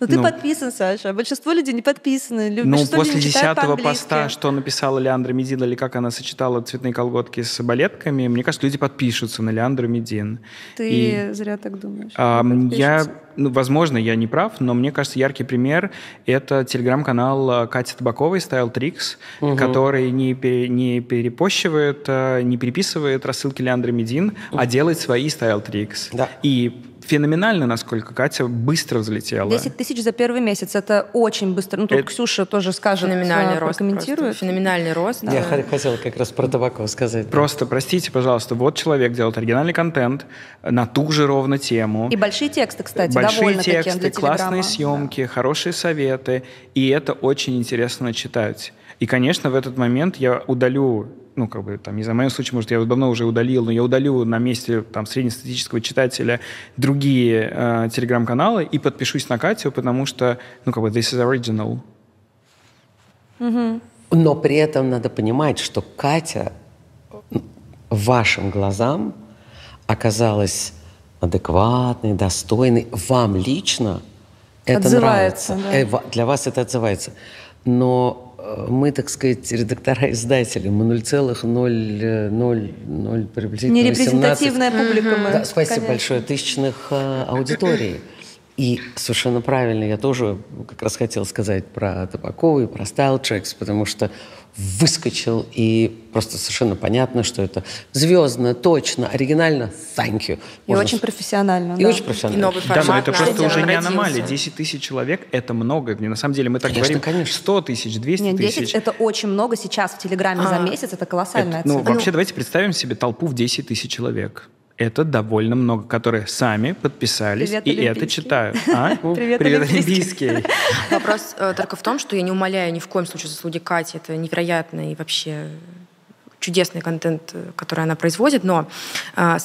Ну, ты ну, подписан, Саша. Большинство людей не подписаны. Ну, после десятого поста, что написала Леандра Медин, или как она сочетала цветные колготки с балетками, мне кажется, люди подпишутся на Леандра Медин. Ты И, зря так думаешь. А, я, ну, возможно, я не прав, но мне кажется, яркий пример — это телеграм-канал Кати Табаковой Style Tricks, угу. который не, не перепощивает, э, не переписывает рассылки Леандра Медин, угу. а делает свои Style Tricks. Да. И феноменально, насколько Катя быстро взлетела. 10 тысяч за первый месяц. Это очень быстро. Ну, тут это... Ксюша тоже скажет, Феноменальный рост прокомментирует. Феноменальный рост. Да. Я хотела как раз про Табакова сказать. Просто, простите, пожалуйста, вот человек делает оригинальный контент на ту же ровно тему. И большие тексты, кстати, Большие тексты, для классные съемки, да. хорошие советы. И это очень интересно читать. И, конечно, в этот момент я удалю ну, как бы, там, не знаю, в моем случае, может, я давно уже удалил, но я удалю на месте, там, среднестатистического читателя другие э, телеграм-каналы и подпишусь на Катю, потому что, ну, как бы, this is original. Угу. Но при этом надо понимать, что Катя вашим глазам оказалась адекватной, достойной. Вам лично это отзывается, нравится. Да. Э, для вас это отзывается. Но мы, так сказать, редактора-издатели, мы 0,00 приблизительно Нерепрезентативная 18, публика мы. Да, спасибо конечно. большое, тысячных э, аудиторий. И совершенно правильно, я тоже как раз хотел сказать про Табакову и про Style Checks, потому что выскочил, и просто совершенно понятно, что это звездно, точно, оригинально, thank you. И Можно... очень профессионально. И да. очень профессионально. И новый формат. Да, но это просто уже не аномалия. 10 тысяч человек — это много. На самом деле мы так конечно, говорим, конечно. 100 тысяч, 200 Нет, 10 тысяч. это очень много сейчас в Телеграме а. за месяц, это колоссальная это, ну, цифра. Вообще, давайте представим себе толпу в 10 тысяч человек это довольно много, которые сами подписались Привет, и это читают. А? Привет, Привет Олимпийский. Вопрос э, только в том, что я не умоляю ни в коем случае заслуги Кати. Это невероятно и вообще чудесный контент, э, который она производит, но э,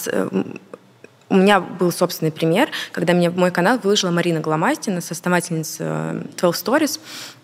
у меня был собственный пример, когда в мой канал выложила Марина Голомастина, соосновательница 12 Stories,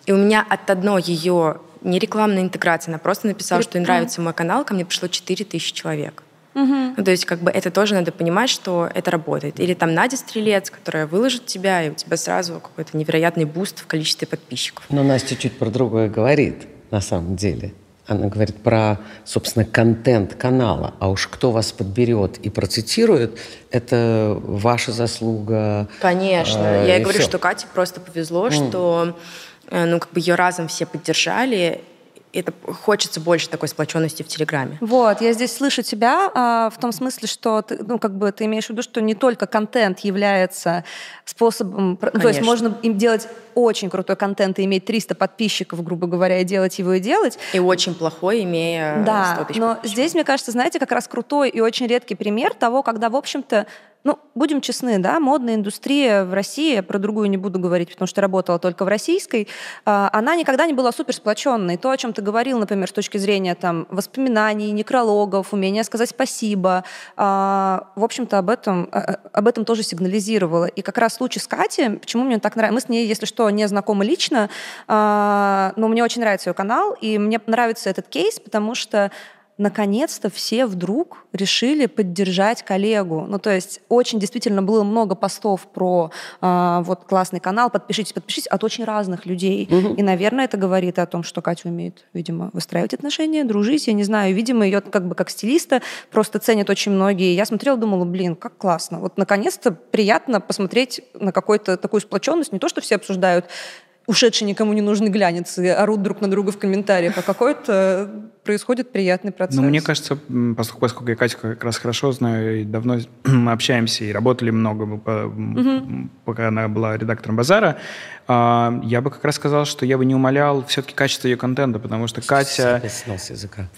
и у меня от одной ее не рекламной интеграции, она просто написала, что ей нравится мой канал, ко мне пришло 4000 человек. Угу. Ну, то есть как бы это тоже надо понимать, что это работает. Или там Надя Стрелец, которая выложит тебя, и у тебя сразу какой-то невероятный буст в количестве подписчиков. Но Настя чуть про другое говорит, на самом деле. Она говорит про, собственно, контент канала. А уж кто вас подберет и процитирует, это ваша заслуга. Конечно. Э, Я и говорю, все. что Кате просто повезло, м. что э, ну, как бы ее разом все поддержали, это хочется больше такой сплоченности в Телеграме. Вот, я здесь слышу тебя а, в том смысле, что ты, ну, как бы ты имеешь в виду, что не только контент является способом, Конечно. то есть можно им делать очень крутой контент и иметь 300 подписчиков, грубо говоря, и делать его и делать. И очень плохой, имея Да, но здесь, мне кажется, знаете, как раз крутой и очень редкий пример того, когда, в общем-то, ну, будем честны, да, модная индустрия в России, про другую не буду говорить, потому что работала только в российской, а, она никогда не была супер сплоченной. То, о чем ты говорил, например, с точки зрения там, воспоминаний, некрологов, умения сказать спасибо, а, в общем-то, об этом, а, об этом тоже сигнализировала. И как раз случай с Катей, почему мне так нравится, мы с ней, если что, не знакомы лично, но мне очень нравится ее канал, и мне нравится этот кейс, потому что наконец-то все вдруг решили поддержать коллегу. Ну, то есть очень действительно было много постов про э, вот классный канал, подпишитесь, подпишитесь от очень разных людей. Угу. И, наверное, это говорит о том, что Катя умеет, видимо, выстраивать отношения, дружить. Я не знаю, видимо, ее как бы как стилиста просто ценят очень многие. Я смотрела, думала, блин, как классно. Вот наконец-то приятно посмотреть на какую-то такую сплоченность. Не то, что все обсуждают ушедший никому не нужный глянец и орут друг на друга в комментариях, а какой-то происходит приятный процесс. Ну, мне кажется, поскольку, поскольку я Катю как раз хорошо знаю, и давно мы общаемся и работали много, угу. пока она была редактором «Базара», а, я бы как раз сказал, что я бы не умолял все-таки качество ее контента, потому что Катя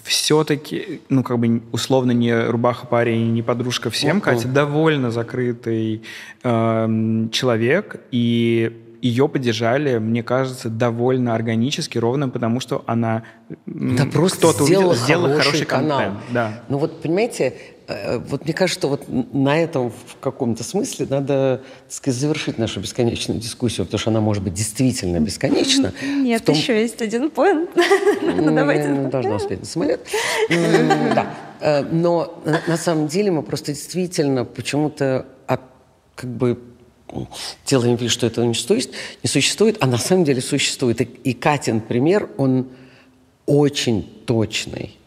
все-таки, ну, как бы условно не рубаха парень, не подружка всем. Катя довольно закрытый э, человек, и ее поддержали, мне кажется, довольно органически, ровно потому, что она да просто сделала, сделала хороший, хороший канал. контент. Да. Ну вот, понимаете, э, вот мне кажется, что вот на этом в каком-то смысле надо, так сказать, завершить нашу бесконечную дискуссию, потому что она может быть действительно бесконечна. Нет, том... еще есть один поинт. Ну, давайте. Я должна успеть на самолет. Да. Э, но на самом деле мы просто действительно почему-то как бы делаем вид, что этого не существует, не существует, а на самом деле существует. И, и Катин пример, он очень точный.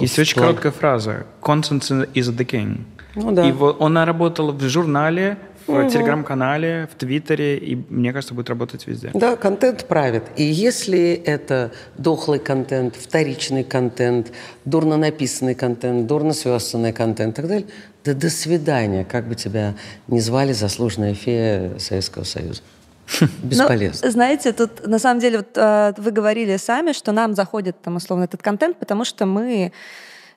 Есть очень короткая фраза «Content is the king». Ну, да. И вот она работала в журнале, в угу. телеграм-канале, в Твиттере, и, мне кажется, будет работать везде. Да, контент правит. И если это дохлый контент, вторичный контент, дурно написанный контент, дурно связанный контент и так далее, да до свидания, как бы тебя ни звали заслуженная фея Советского Союза. Бесполезно. Ну, знаете, тут на самом деле вот, э, вы говорили сами, что нам заходит там условно этот контент, потому что мы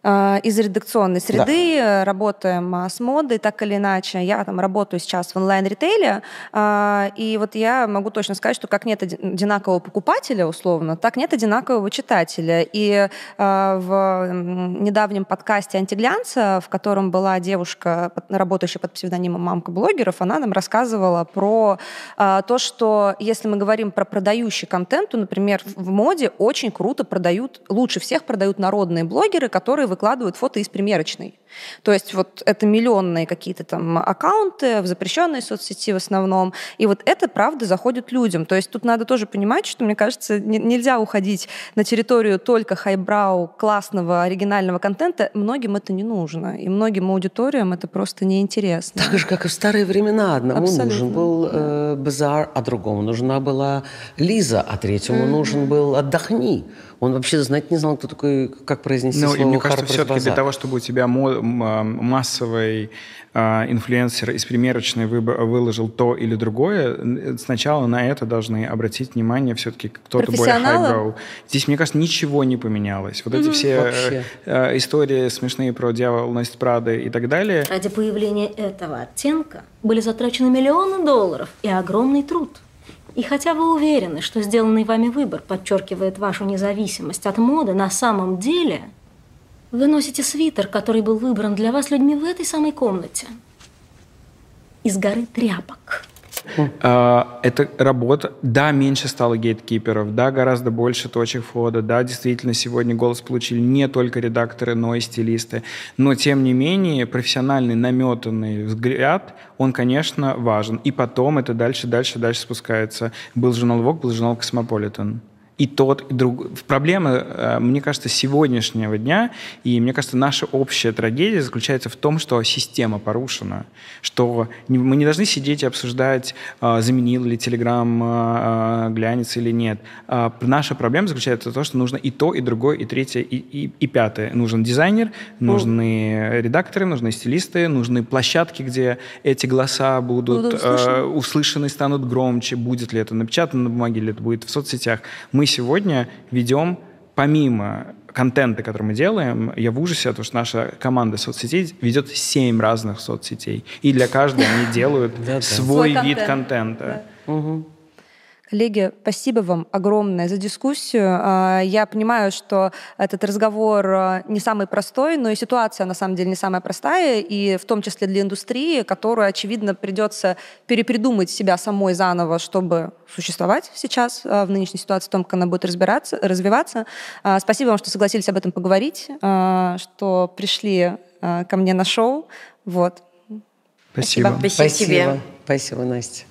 из редакционной среды, да. работаем а, с модой так или иначе. Я там работаю сейчас в онлайн-ритейле, э, и вот я могу точно сказать, что как нет одинакового покупателя, условно, так нет одинакового читателя. И э, в недавнем подкасте «Антиглянца», в котором была девушка, работающая под псевдонимом «Мамка блогеров», она нам рассказывала про то, что если мы говорим про продающий контент, то, например, в моде очень круто продают, лучше всех продают народные блогеры, которые выкладывают фото из примерочной. То есть вот это миллионные какие-то там аккаунты в запрещенной соцсети в основном. И вот это, правда, заходит людям. То есть тут надо тоже понимать, что, мне кажется, не, нельзя уходить на территорию только хайбрау, классного, оригинального контента. Многим это не нужно. И многим аудиториям это просто неинтересно. Так же, как и в старые времена. Одному Абсолютно. нужен был э, базар, а другому нужна была Лиза, а третьему mm-hmm. нужен был «Отдохни». Он вообще знать не знал, кто такой, как произнести ну, слово и мне кажется, все-таки для того, чтобы у тебя массовый а, инфлюенсер из примерочной выложил то или другое, сначала на это должны обратить внимание все-таки кто-то более highbrow. Здесь, мне кажется, ничего не поменялось. Вот mm-hmm. эти все Вообще. Э, истории смешные про дьявол носит Прады и так далее. Ради появления этого оттенка были затрачены миллионы долларов и огромный труд. И хотя вы уверены, что сделанный вами выбор подчеркивает вашу независимость от моды, на самом деле вы носите свитер, который был выбран для вас людьми в этой самой комнате. Из горы тряпок. А, это работа. Да, меньше стало гейткиперов, да, гораздо больше точек входа, да, действительно, сегодня голос получили не только редакторы, но и стилисты. Но, тем не менее, профессиональный наметанный взгляд, он, конечно, важен. И потом это дальше, дальше, дальше спускается. Был журнал Vogue, был журнал Космополитен и тот, и друг. Проблема, э, мне кажется, сегодняшнего дня, и мне кажется, наша общая трагедия заключается в том, что система порушена, что мы не должны сидеть и обсуждать, э, заменил ли Телеграм э, глянец или нет. А наша проблема заключается в том, что нужно и то, и другое, и третье, и, и, и пятое. Нужен дизайнер, нужны редакторы, нужны стилисты, нужны площадки, где эти голоса будут, будут услышаны. услышаны, станут громче. Будет ли это напечатано на бумаге, или это будет в соцсетях. Мы сегодня ведем, помимо контента, который мы делаем, я в ужасе, потому что наша команда соцсетей ведет семь разных соцсетей. И для каждой они делают свой вид контента. Коллеги, спасибо вам огромное за дискуссию. А, я понимаю, что этот разговор а, не самый простой, но и ситуация на самом деле не самая простая, и в том числе для индустрии, которую, очевидно, придется перепридумать себя самой заново, чтобы существовать сейчас а, в нынешней ситуации, в том, как она будет разбираться, развиваться. Спасибо вам, что согласились об этом поговорить, что пришли ко мне на шоу. Вот. Спасибо. Спасибо, Спасибо тебе. Спасибо, Настя.